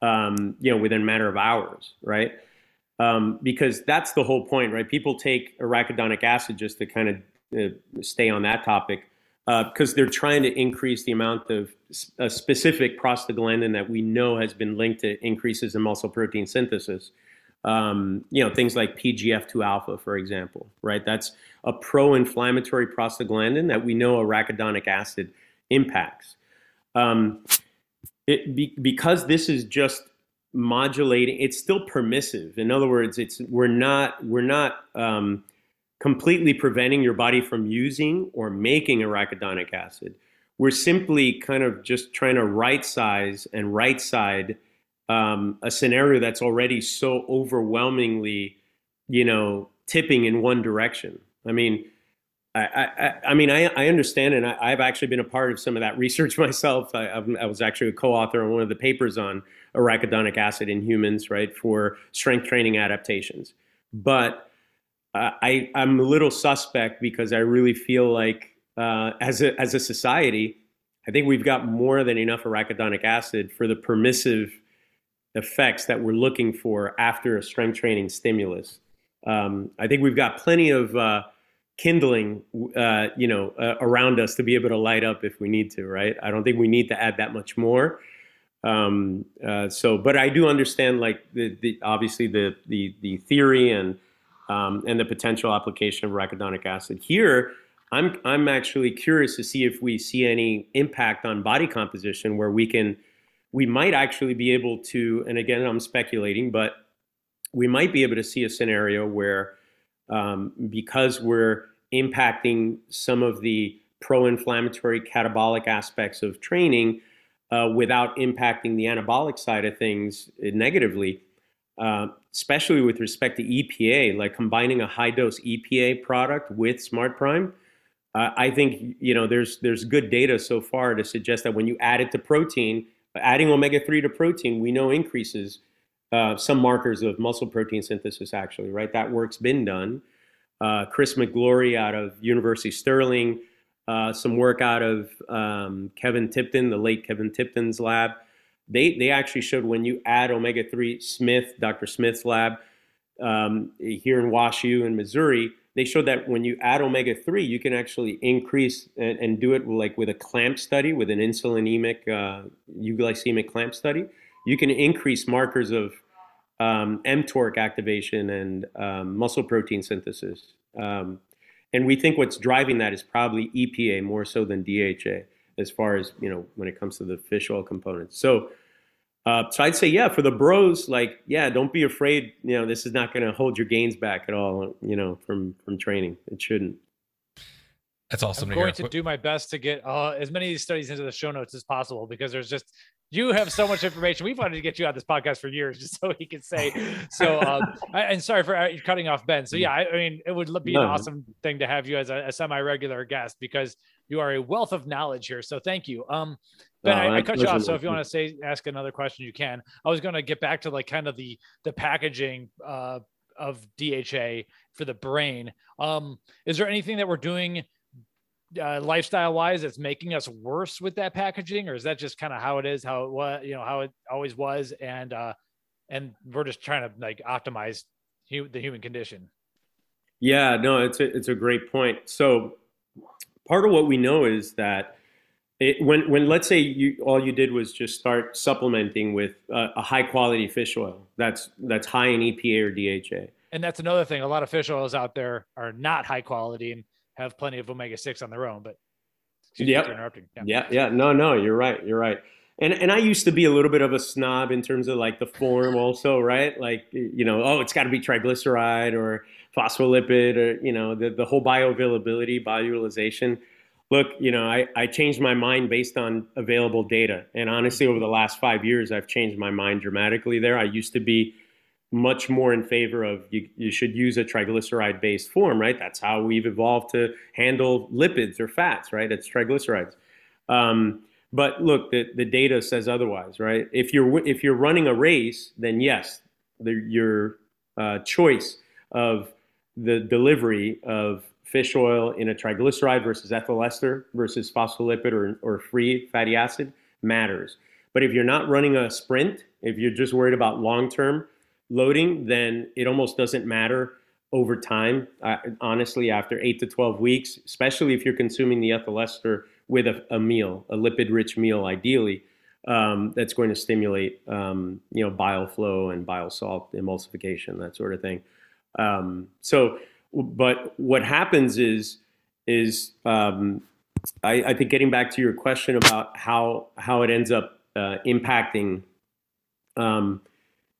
um, you know, within a matter of hours, right? Um, because that's the whole point, right? People take arachidonic acid just to kind of uh, stay on that topic because uh, they're trying to increase the amount of a specific prostaglandin that we know has been linked to increases in muscle protein synthesis. Um, you know, things like PGF2 alpha, for example, right? That's a pro inflammatory prostaglandin that we know arachidonic acid impacts. Um, it, be, because this is just modulating, it's still permissive. In other words, it's we're not we're not um, completely preventing your body from using or making arachidonic acid. We're simply kind of just trying to right size and right side um, a scenario that's already so overwhelmingly, you know, tipping in one direction. I mean, I, I, I mean, I, I understand, and I, have actually been a part of some of that research myself. I, I was actually a co-author on one of the papers on arachidonic acid in humans, right, for strength training adaptations. But I I'm a little suspect because I really feel like uh, as a as a society, I think we've got more than enough arachidonic acid for the permissive effects that we're looking for after a strength training stimulus. Um, I think we've got plenty of uh, kindling, uh, you know, uh, around us to be able to light up if we need to, right? I don't think we need to add that much more. Um, uh, so, but I do understand, like the, the obviously the the the theory and um, and the potential application of arachidonic acid. Here, I'm, I'm actually curious to see if we see any impact on body composition where we can, we might actually be able to, and again, I'm speculating, but we might be able to see a scenario where um, because we're impacting some of the pro-inflammatory catabolic aspects of training uh, without impacting the anabolic side of things negatively, uh, especially with respect to EPA, like combining a high dose EPA product with SmartPrime. Uh, I think you know there's there's good data so far to suggest that when you add it to protein, adding omega three to protein, we know increases uh, some markers of muscle protein synthesis. Actually, right? That work's been done. Uh, Chris McGlory out of University Stirling, uh, some work out of um, Kevin Tipton, the late Kevin Tipton's lab they they actually showed when you add omega three, Smith, Dr. Smith's lab um, here in WashU in Missouri, they showed that when you add omega three, you can actually increase and, and, do it like with a clamp study, with an insulinemic uh, euglycemic clamp study. You can increase markers of um, mTORC activation and um, muscle protein synthesis. Um, and we think what's driving that is probably EPA more so than DHA as far as you know when it comes to the fish oil components. So Uh, so I'd say, yeah, for the bros, like, yeah, don't be afraid. You know, this is not going to hold your gains back at all. You know, from from training, it shouldn't. That's awesome. I'm to going hear. to do my best to get uh, as many of these studies into the show notes as possible because there's just you have so much information. We've wanted to get you on this podcast for years just so he could say. So, um, I, and sorry for uh, cutting off Ben. So yeah, I, I mean, it would be an awesome thing to have you as a, a semi-regular guest because you are a wealth of knowledge here. So thank you. Um, Ben, I, I, cut you off. So if you want to say, ask another question, you can. I was going to get back to like kind of the the packaging uh, of DHA for the brain. Um, is there anything that we're doing? Uh, lifestyle wise that's making us worse with that packaging or is that just kind of how it is how it was you know how it always was? And uh and we're just trying to like optimize hu- the human condition. Yeah no it's a, it's a great point. So part of what we know is that it, when when let's say you all you did was just start supplementing with a, a high quality fish oil that's that's high in EPA or DHA and that's another thing a lot of fish oils out there are not high quality and have plenty of omega six on their own. But yep. interrupting. Yeah. yeah, yeah, no, no, you're right, you're right. And and I used to be a little bit of a snob in terms of like the form, also, right? Like you know, oh, it's got to be triglyceride or phospholipid or you know the the whole bioavailability, bioutilization. Look, you know, I, I changed my mind based on available data. And honestly, over the last five years, I've changed my mind dramatically there. I used to be much more in favor of you, you should use a triglyceride based form, right? That's how we've evolved to handle lipids or fats, right? It's triglycerides. Um, but look, the, the data says otherwise, right? If you're if you're running a race, then yes, the, your uh, choice of the delivery of fish oil in a triglyceride versus ethyl ester versus phospholipid or, or free fatty acid matters. But if you're not running a sprint, if you're just worried about long term loading, then it almost doesn't matter over time. Uh, honestly, after eight to 12 weeks, especially if you're consuming the ethyl ester with a, a meal, a lipid rich meal, ideally, um, that's going to stimulate, um, you know, bile flow and bile salt emulsification, that sort of thing. Um, so, but what happens is, is um, I, I, think getting back to your question about how how it ends up uh, impacting um,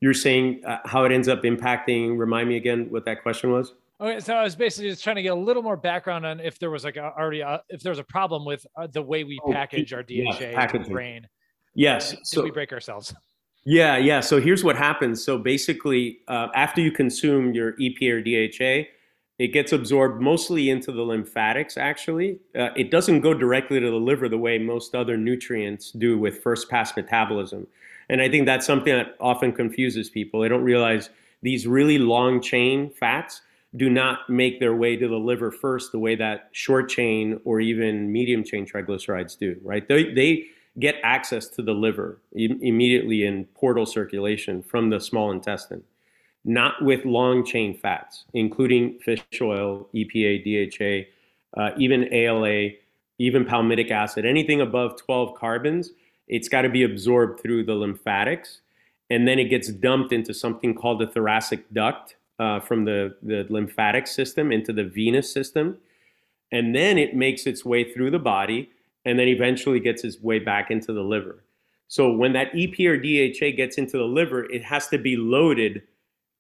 you're saying uh, how it ends up impacting. Remind me again what that question was. Okay, so I was basically just trying to get a little more background on if there was like a, already a, if there's a problem with uh, the way we oh, package our DHA yeah, brain. Yes. So we break ourselves? Yeah, yeah. So here's what happens. So basically, uh, after you consume your EPA or DHA, it gets absorbed mostly into the lymphatics. Actually, uh, it doesn't go directly to the liver the way most other nutrients do with first pass metabolism. And I think that's something that often confuses people. They don't realize these really long chain fats do not make their way to the liver first the way that short chain or even medium chain triglycerides do, right? They, they get access to the liver immediately in portal circulation from the small intestine, not with long chain fats, including fish oil, EPA, DHA, uh, even ALA, even palmitic acid, anything above 12 carbons it's got to be absorbed through the lymphatics, and then it gets dumped into something called the thoracic duct uh, from the, the lymphatic system into the venous system. And then it makes its way through the body and then eventually gets its way back into the liver. So when that EP or DHA gets into the liver, it has to be loaded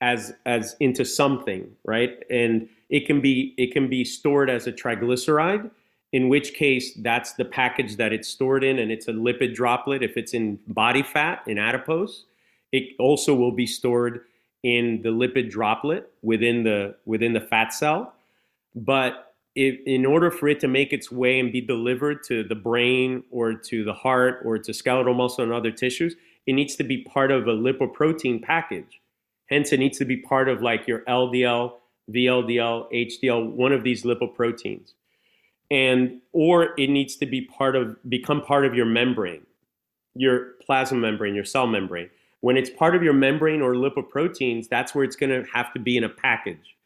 as as into something, right? And it can be it can be stored as a triglyceride in which case that's the package that it's stored in and it's a lipid droplet. If it's in body fat in adipose it also will be stored in the lipid droplet within the within the fat cell. But if, in order for it to make its way and be delivered to the brain or to the heart or to skeletal muscle and other tissues it needs to be part of a lipoprotein package. Hence it needs to be part of like your ldl vldl hdl one of these lipoproteins and or it needs to be part of become part of your membrane your plasma membrane your cell membrane. When it's part of your membrane or lipoproteins that's where it's going to have to be in a package.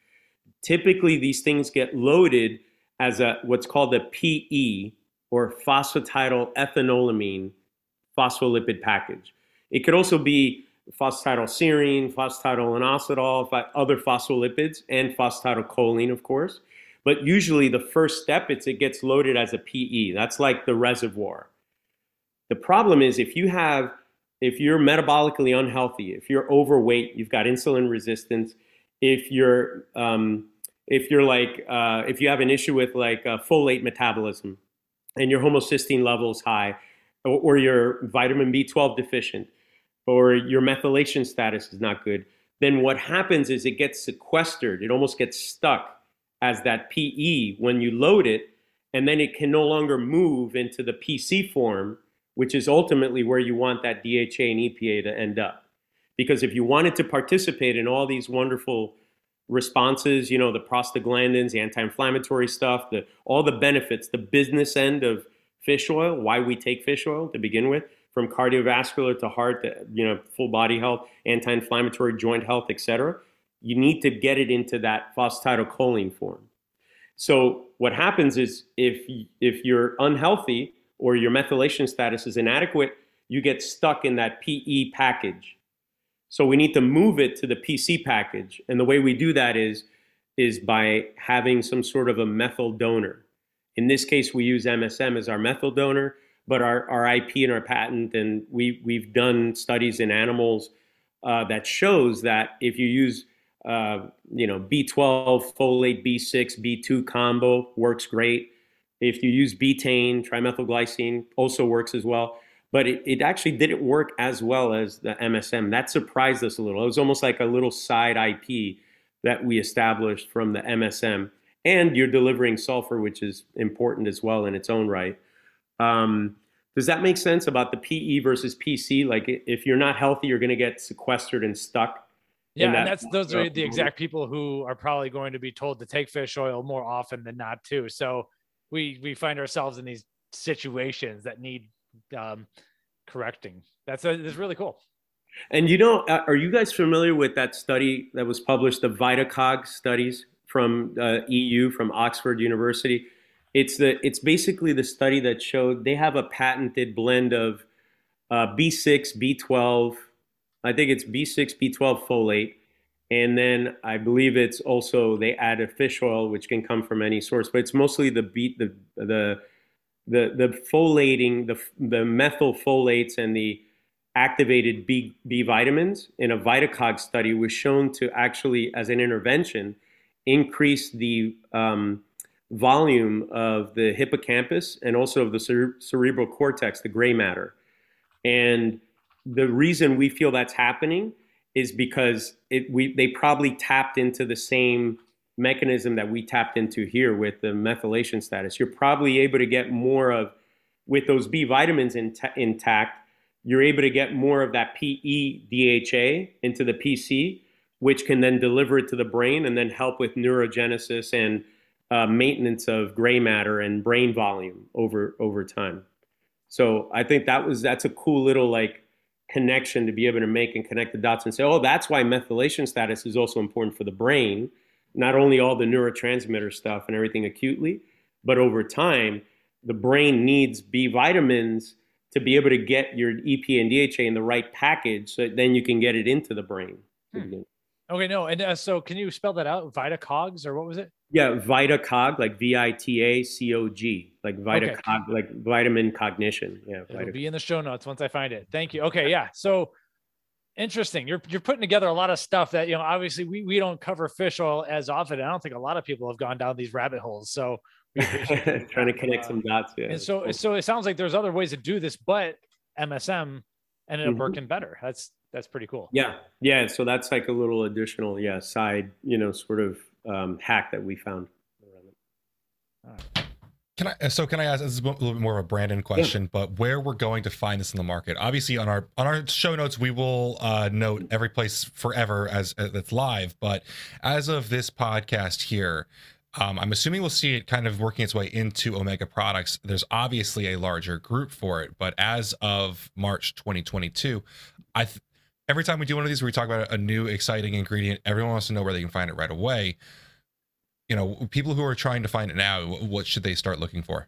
Typically these things get loaded as a what's called a pe or phosphatidylethanolamine phospholipid package. It could also be phosphatidylserine phosphatidylinositol other phospholipids and phosphatidylcholine of course but usually the first step it's it gets loaded as a PE. That's like the reservoir. The problem is if you have if you're metabolically unhealthy, if you're overweight, you've got insulin resistance, if you're um, if you're like uh, if you have an issue with like uh, folate metabolism and your homocysteine levels high or, or your vitamin b12 deficient or your methylation status is not good then what happens is it gets sequestered it almost gets stuck as that pe when you load it and then it can no longer move into the pc form which is ultimately where you want that dha and epa to end up because if you wanted to participate in all these wonderful responses, you know, the prostaglandins, the anti-inflammatory stuff, the all the benefits, the business end of fish oil, why we take fish oil to begin with, from cardiovascular to heart to you know full body health, anti-inflammatory, joint health, etc. You need to get it into that phosphatidylcholine form. So what happens is if if you're unhealthy or your methylation status is inadequate, you get stuck in that PE package so we need to move it to the PC package. And the way we do that is, is by having some sort of a methyl donor. In this case, we use MSM as our methyl donor, but our, our IP and our patent, and we, we've done studies in animals uh, that shows that if you use uh, you know, B12, folate, B6, B2 combo works great. If you use betaine, trimethylglycine also works as well but it, it actually didn't work as well as the MSM. That surprised us a little. It was almost like a little side IP that we established from the MSM. And you're delivering sulfur, which is important as well in its own right. Um, does that make sense about the PE versus PC? Like, if you're not healthy, you're going to get sequestered and stuck. Yeah, that, and that's those are the exact people who are probably going to be told to take fish oil more often than not, too. So we we find ourselves in these situations that need um, correcting. That's, a, that's really cool. And you know, uh, are you guys familiar with that study that was published, the VitaCog studies from uh, EU, from Oxford University? It's the it's basically the study that showed they have a patented blend of uh, B6, B12, I think it's B6, B12 folate, and then I believe it's also they add a fish oil, which can come from any source, but it's mostly the beat the the the the folating, the the methyl folates and the activated B, B vitamins in a VitaCog study was shown to actually, as an intervention, increase the um, volume of the hippocampus and also of the cere- cerebral cortex, the gray matter. And the reason we feel that's happening is because it, we, they probably tapped into the same mechanism that we tapped into here with the methylation status. You're probably able to get more of, with those B vitamins in intact, you're able to get more of that PE DHA into the PC, which can then deliver it to the brain and then help with neurogenesis and uh, maintenance of gray matter and brain volume over over time. So I think that was that's a cool little like connection to be able to make and connect the dots and say, oh, that's why methylation status is also important for the brain not only all the neurotransmitter stuff and everything acutely, but over time, the brain needs B vitamins to be able to get your EPA and DHA in the right package so then you can get it into the brain. Hmm. Okay, no. And uh, so can you spell that out? Vitacogs or what was it? Yeah, VitaCog, like V I T A C O G, like VitaCog, okay. like vitamin cognition. Yeah, it'll be in the show notes once I find it. Thank you. Okay, yeah. So interesting. You're you're putting together a lot of stuff that you know. Obviously, we we don't cover fish oil as often. I don't think a lot of people have gone down these rabbit holes. So trying to connect uh, some dots. Yeah. And so so it sounds like there's other ways to do this, but MSM ended up mm-hmm. working better. That's that's pretty cool. Yeah, yeah. So that's like a little additional, yeah, side, you know, sort of um, hack that we found. Right. Can I? So can I ask? This is a little bit more of a Brandon question, yeah. but where we're going to find this in the market? Obviously, on our on our show notes, we will uh, note every place forever as, as it's live. But as of this podcast here, um, I'm assuming we'll see it kind of working its way into Omega products. There's obviously a larger group for it, but as of March 2022, I th- every time we do one of these where we talk about a new exciting ingredient, everyone wants to know where they can find it right away. You know people who are trying to find it now what should they start looking for?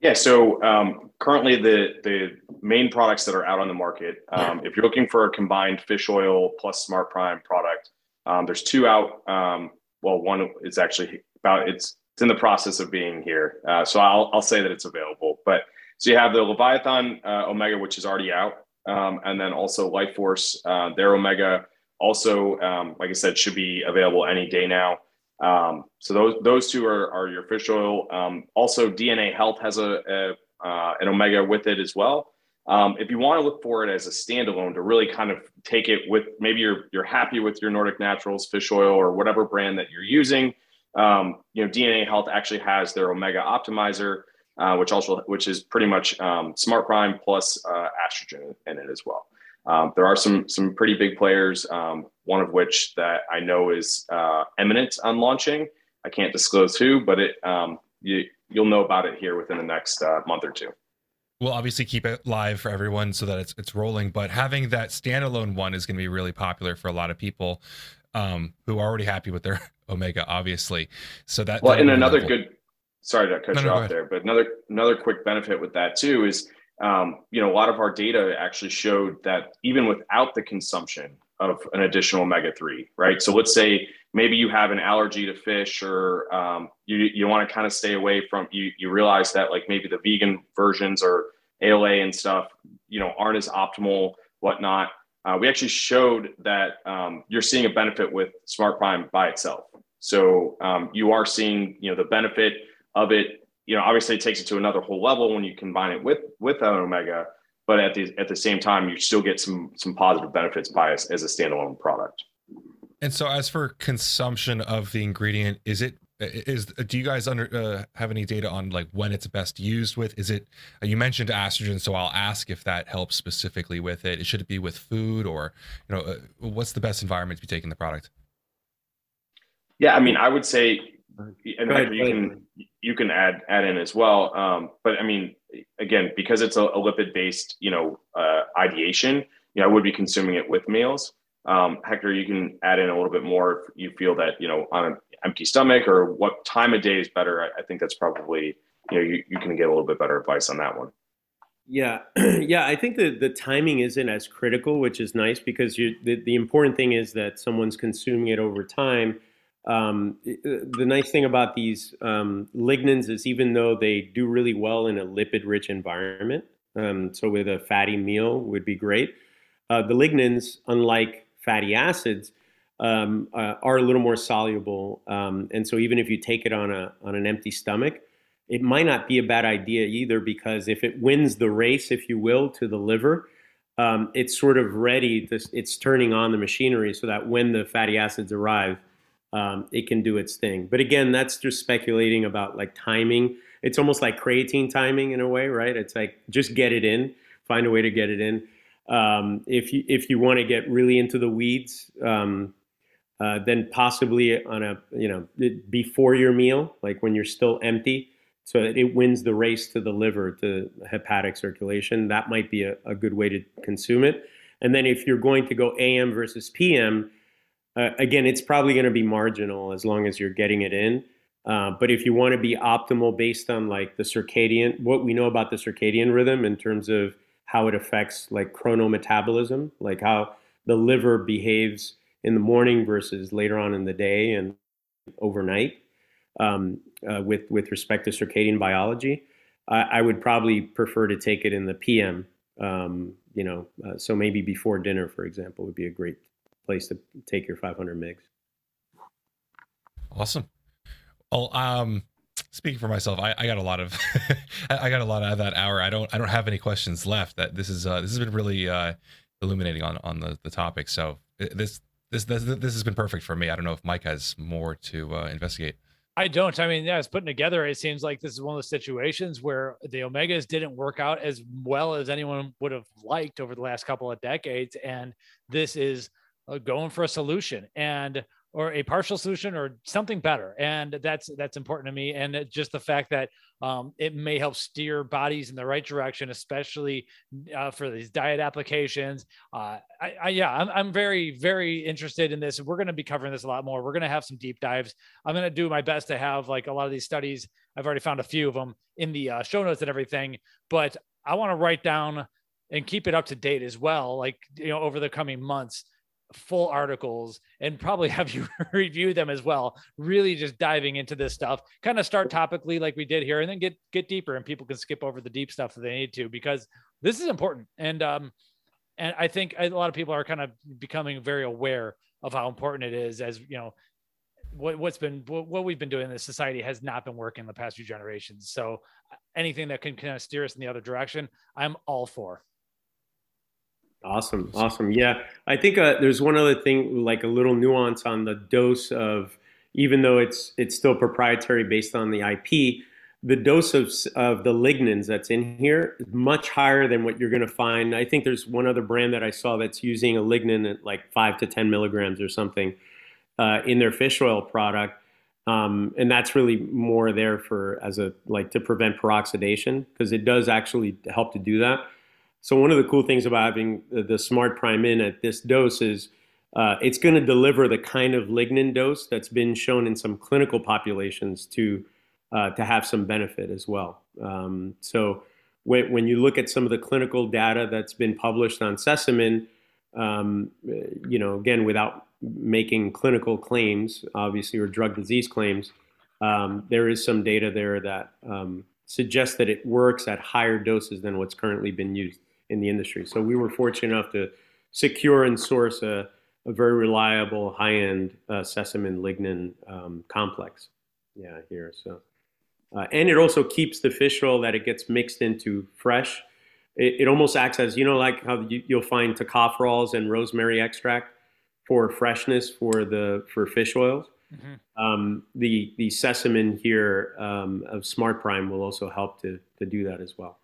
Yeah so um, currently the the main products that are out on the market um, if you're looking for a combined fish oil plus SmartPrime product um, there's two out um, well one is actually about it's it's in the process of being here. Uh, so I'll, I'll say that it's available but so you have the leviathan uh, omega which is already out um, and then also Life Force, uh, their Omega also, um, like I said, should be available any day now. Um, so those those two are, are your fish oil. Um, also, DNA Health has a, a uh, an Omega with it as well. Um, if you want to look for it as a standalone to really kind of take it with maybe you're you're happy with your Nordic Naturals fish oil or whatever brand that you're using, um, you know DNA Health actually has their Omega Optimizer, uh, which also which is pretty much um, SmartPrime plus uh, Astragin in it as well. Um, there are some some pretty big players, um, one of which that I know is uh, imminent on launching. I can't disclose who, but it um, you you'll know about it here within the next uh, month or two we'll obviously keep it live for everyone so that it's it's rolling. But having that standalone one is going to be really popular for a lot of people um, who are already happy with their Omega, obviously. So that well, and another good. Sorry to cut no, you no, off there, but another another quick benefit with that too is, um, you know, a lot of our data actually showed that even without the consumption of an additional omega three, right? So let's say maybe you have an allergy to fish, or um, you you want to kind of stay away from. You you realize that like maybe the vegan versions or ALA and stuff, you know, aren't as optimal, whatnot. Uh, we actually showed that um, you're seeing a benefit with SmartPrime by itself. So um, you are seeing, you know, the benefit of it. You know, obviously it takes it to another whole level when you combine it with with an Omega, but at the at the same time, you still get some some positive benefits by as, as a standalone product. And so, as for consumption of the ingredient, is it is do you guys under uh, have any data on like when it's best used with? Is it you mentioned Astragin, so I'll ask if that helps specifically with it. it. Should it be with food, or you know, uh, what's the best environment to be taking the product? Yeah, I mean, I would say, and ahead, you can you can add add in as well. Um, but I mean, again, because it's a, a lipid based, you know, uh, ideation, you know, I would be consuming it with meals. Um, Hector, you can add in a little bit more if you feel that, you know, on an empty stomach or what time of day is better. I, I think that's probably, you know, you, you can get a little bit better advice on that one. Yeah, yeah. I think the the timing isn't as critical, which is nice because you, the the important thing is that someone's consuming it over time. Um, the nice thing about these um, lignans is even though they do really well in a lipid rich environment, um, so with a fatty meal would be great. Uh, the lignans, unlike fatty acids um, uh, are a little more soluble. Um, and so even if you take it on a on an empty stomach, it might not be a bad idea either because if it wins the race, if you will, to the liver, um, it's sort of ready. To, it's turning on the machinery so that when the fatty acids arrive, um, it can do its thing. But again, that's just speculating about like timing. It's almost like creatine timing in a way, right? It's like just get it in, find a way to get it in. Um, if you if you want to get really into the weeds, um, uh, then possibly on a you know before your meal, like when you're still empty, so that it wins the race to the liver to hepatic circulation. That might be a, a good way to consume it. And then if you're going to go AM versus PM, uh, again, it's probably going to be marginal as long as you're getting it in. Uh, but if you want to be optimal based on like the circadian, what we know about the circadian rhythm in terms of how it affects like chronometabolism, like how the liver behaves in the morning versus later on in the day and overnight um, uh, with with respect to circadian biology. I, would probably prefer to take it in the PM. Um, you know, uh, so maybe before dinner, for example, would be a great place to take your 500 mgs. Awesome. Well, um, speaking for myself, I, I got a lot of I got a lot out of that hour. I don't I don't have any questions left. That this is uh, this has been really uh, illuminating on on the, the topic. So uh, this, this this this has been perfect for me. I don't know if Mike has more to uh, investigate. I don't. I mean, yeah, it's putting together. It seems like this is one of those situations where the Omegas didn't work out as well as anyone would have liked over the last couple of decades, and this is going for a solution. And or a partial solution or something better. And that's that's important to me. And just the fact that um, it may help steer bodies in the right direction especially uh, for these diet applications. Uh, I, I, yeah I'm, I'm very very interested in this. We're going to be covering this a lot more. We're going to have some deep dives. I'm going to do my best to have like a lot of these studies. I've already found a few of them in the uh, show notes and everything but i want to write down and keep it up to date as well like you know over the coming months full articles and probably have you review them as well really just diving into this stuff kind of start topically like we did here and then get get deeper and people can skip over the deep stuff that they need to because this is important. And um and I think a lot of people are kind of becoming very aware of how important it is as you know what, what's been what we've been doing in this society has not been working the past few generations. So anything that can kind of steer us in the other direction i'm all for awesome awesome yeah i think uh, there's one other thing like a little nuance on the dose of even though it's it's still proprietary based on the ip the dose of, of the lignans that's in here is much higher than what you're going to find. I think there's one other brand that I saw that's using a lignan at like five to 10 milligrams or something uh, in their fish oil product. Um, and that's really more there for as a like to prevent peroxidation because it does actually help to do that. So one of the cool things about having the, SmartPrime in at this dose is uh, it's going to deliver the kind of lignan dose that's been shown in some clinical populations to uh, to have some benefit as well. Um, so when, when you look at some of the clinical data that's been published on sesamin, um, you know, again, without making clinical claims, obviously, or drug disease claims, um, there is some data there that um, suggests that it works at higher doses than what's currently been used in the industry. So we were fortunate enough to secure and source a, a very reliable high-end uh, sesamin lignan um, complex. Yeah, here. So uh, and it also keeps the fish oil that it gets mixed into fresh. It, it almost acts as, you know, like how you, will find tocopherols and rosemary extract for freshness for the for fish oils. Mm-hmm. Um, the the sesamin here um, of SmartPrime will also help to to do that as well.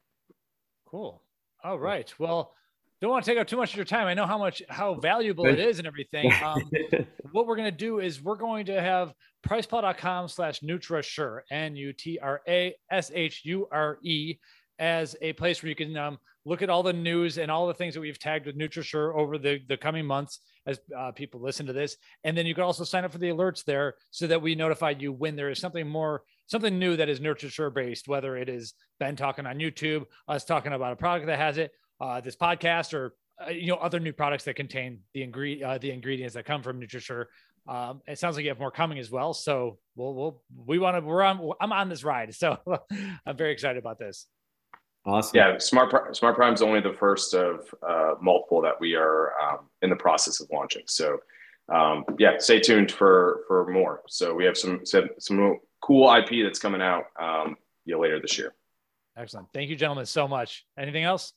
Cool. All right. Well, don't want to take up too much of your time. I know how much how valuable it is and everything. Um, what we're going to do is we're going to have priceplow.com slash nutrashure n-u-t-r-a-s-h-u-r-e as a place where you can um, look at all the news and all the things that we've tagged with nutrashure over the, the coming months as uh, people listen to this and then you can also sign up for the alerts there so that we notify you when there is something more something new that is nutrashure based whether it is ben talking on youtube us talking about a product that has it uh, this podcast or uh, you know other new products that contain the ingredient uh, the ingredients that come from Nutrashure. Um, it sounds like you have more coming as well. So we'll we'll we want to we're on I'm on this ride. So I'm very excited about this. Awesome. Yeah, Smart SmartPrime is only the first of uh, multiple that we are um, in the process of launching. So um, yeah, stay tuned for for more. So we have some some, some cool IP that's coming out um, you know, later this year. Excellent. Thank you, gentlemen, so much. Anything else?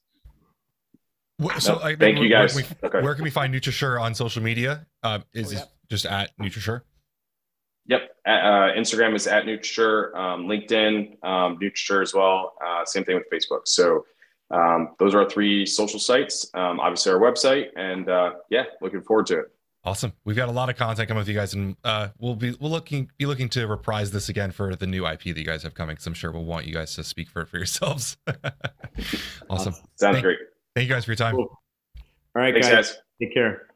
So, no, I mean, thank you guys. Where can, we, okay. where can we find Nutrashure on social media? Uh, is oh, yeah. just at Nutrashure? Yep. Uh, Instagram is at Nutrashure. Um, LinkedIn, um, Nutrashure as well. Uh, same thing with Facebook. So um, those are our three social sites. Um, obviously, our website, and uh, yeah, looking forward to it. Awesome. We've got a lot of content coming with you guys, and uh, we'll be we'll looking be looking to reprise this again for the new IP that you guys have coming. Because I'm sure we'll want you guys to speak for it for yourselves. awesome. Sounds Thank, great. Thank you guys for your time. Cool. All right, Thanks, guys. guys. Take care.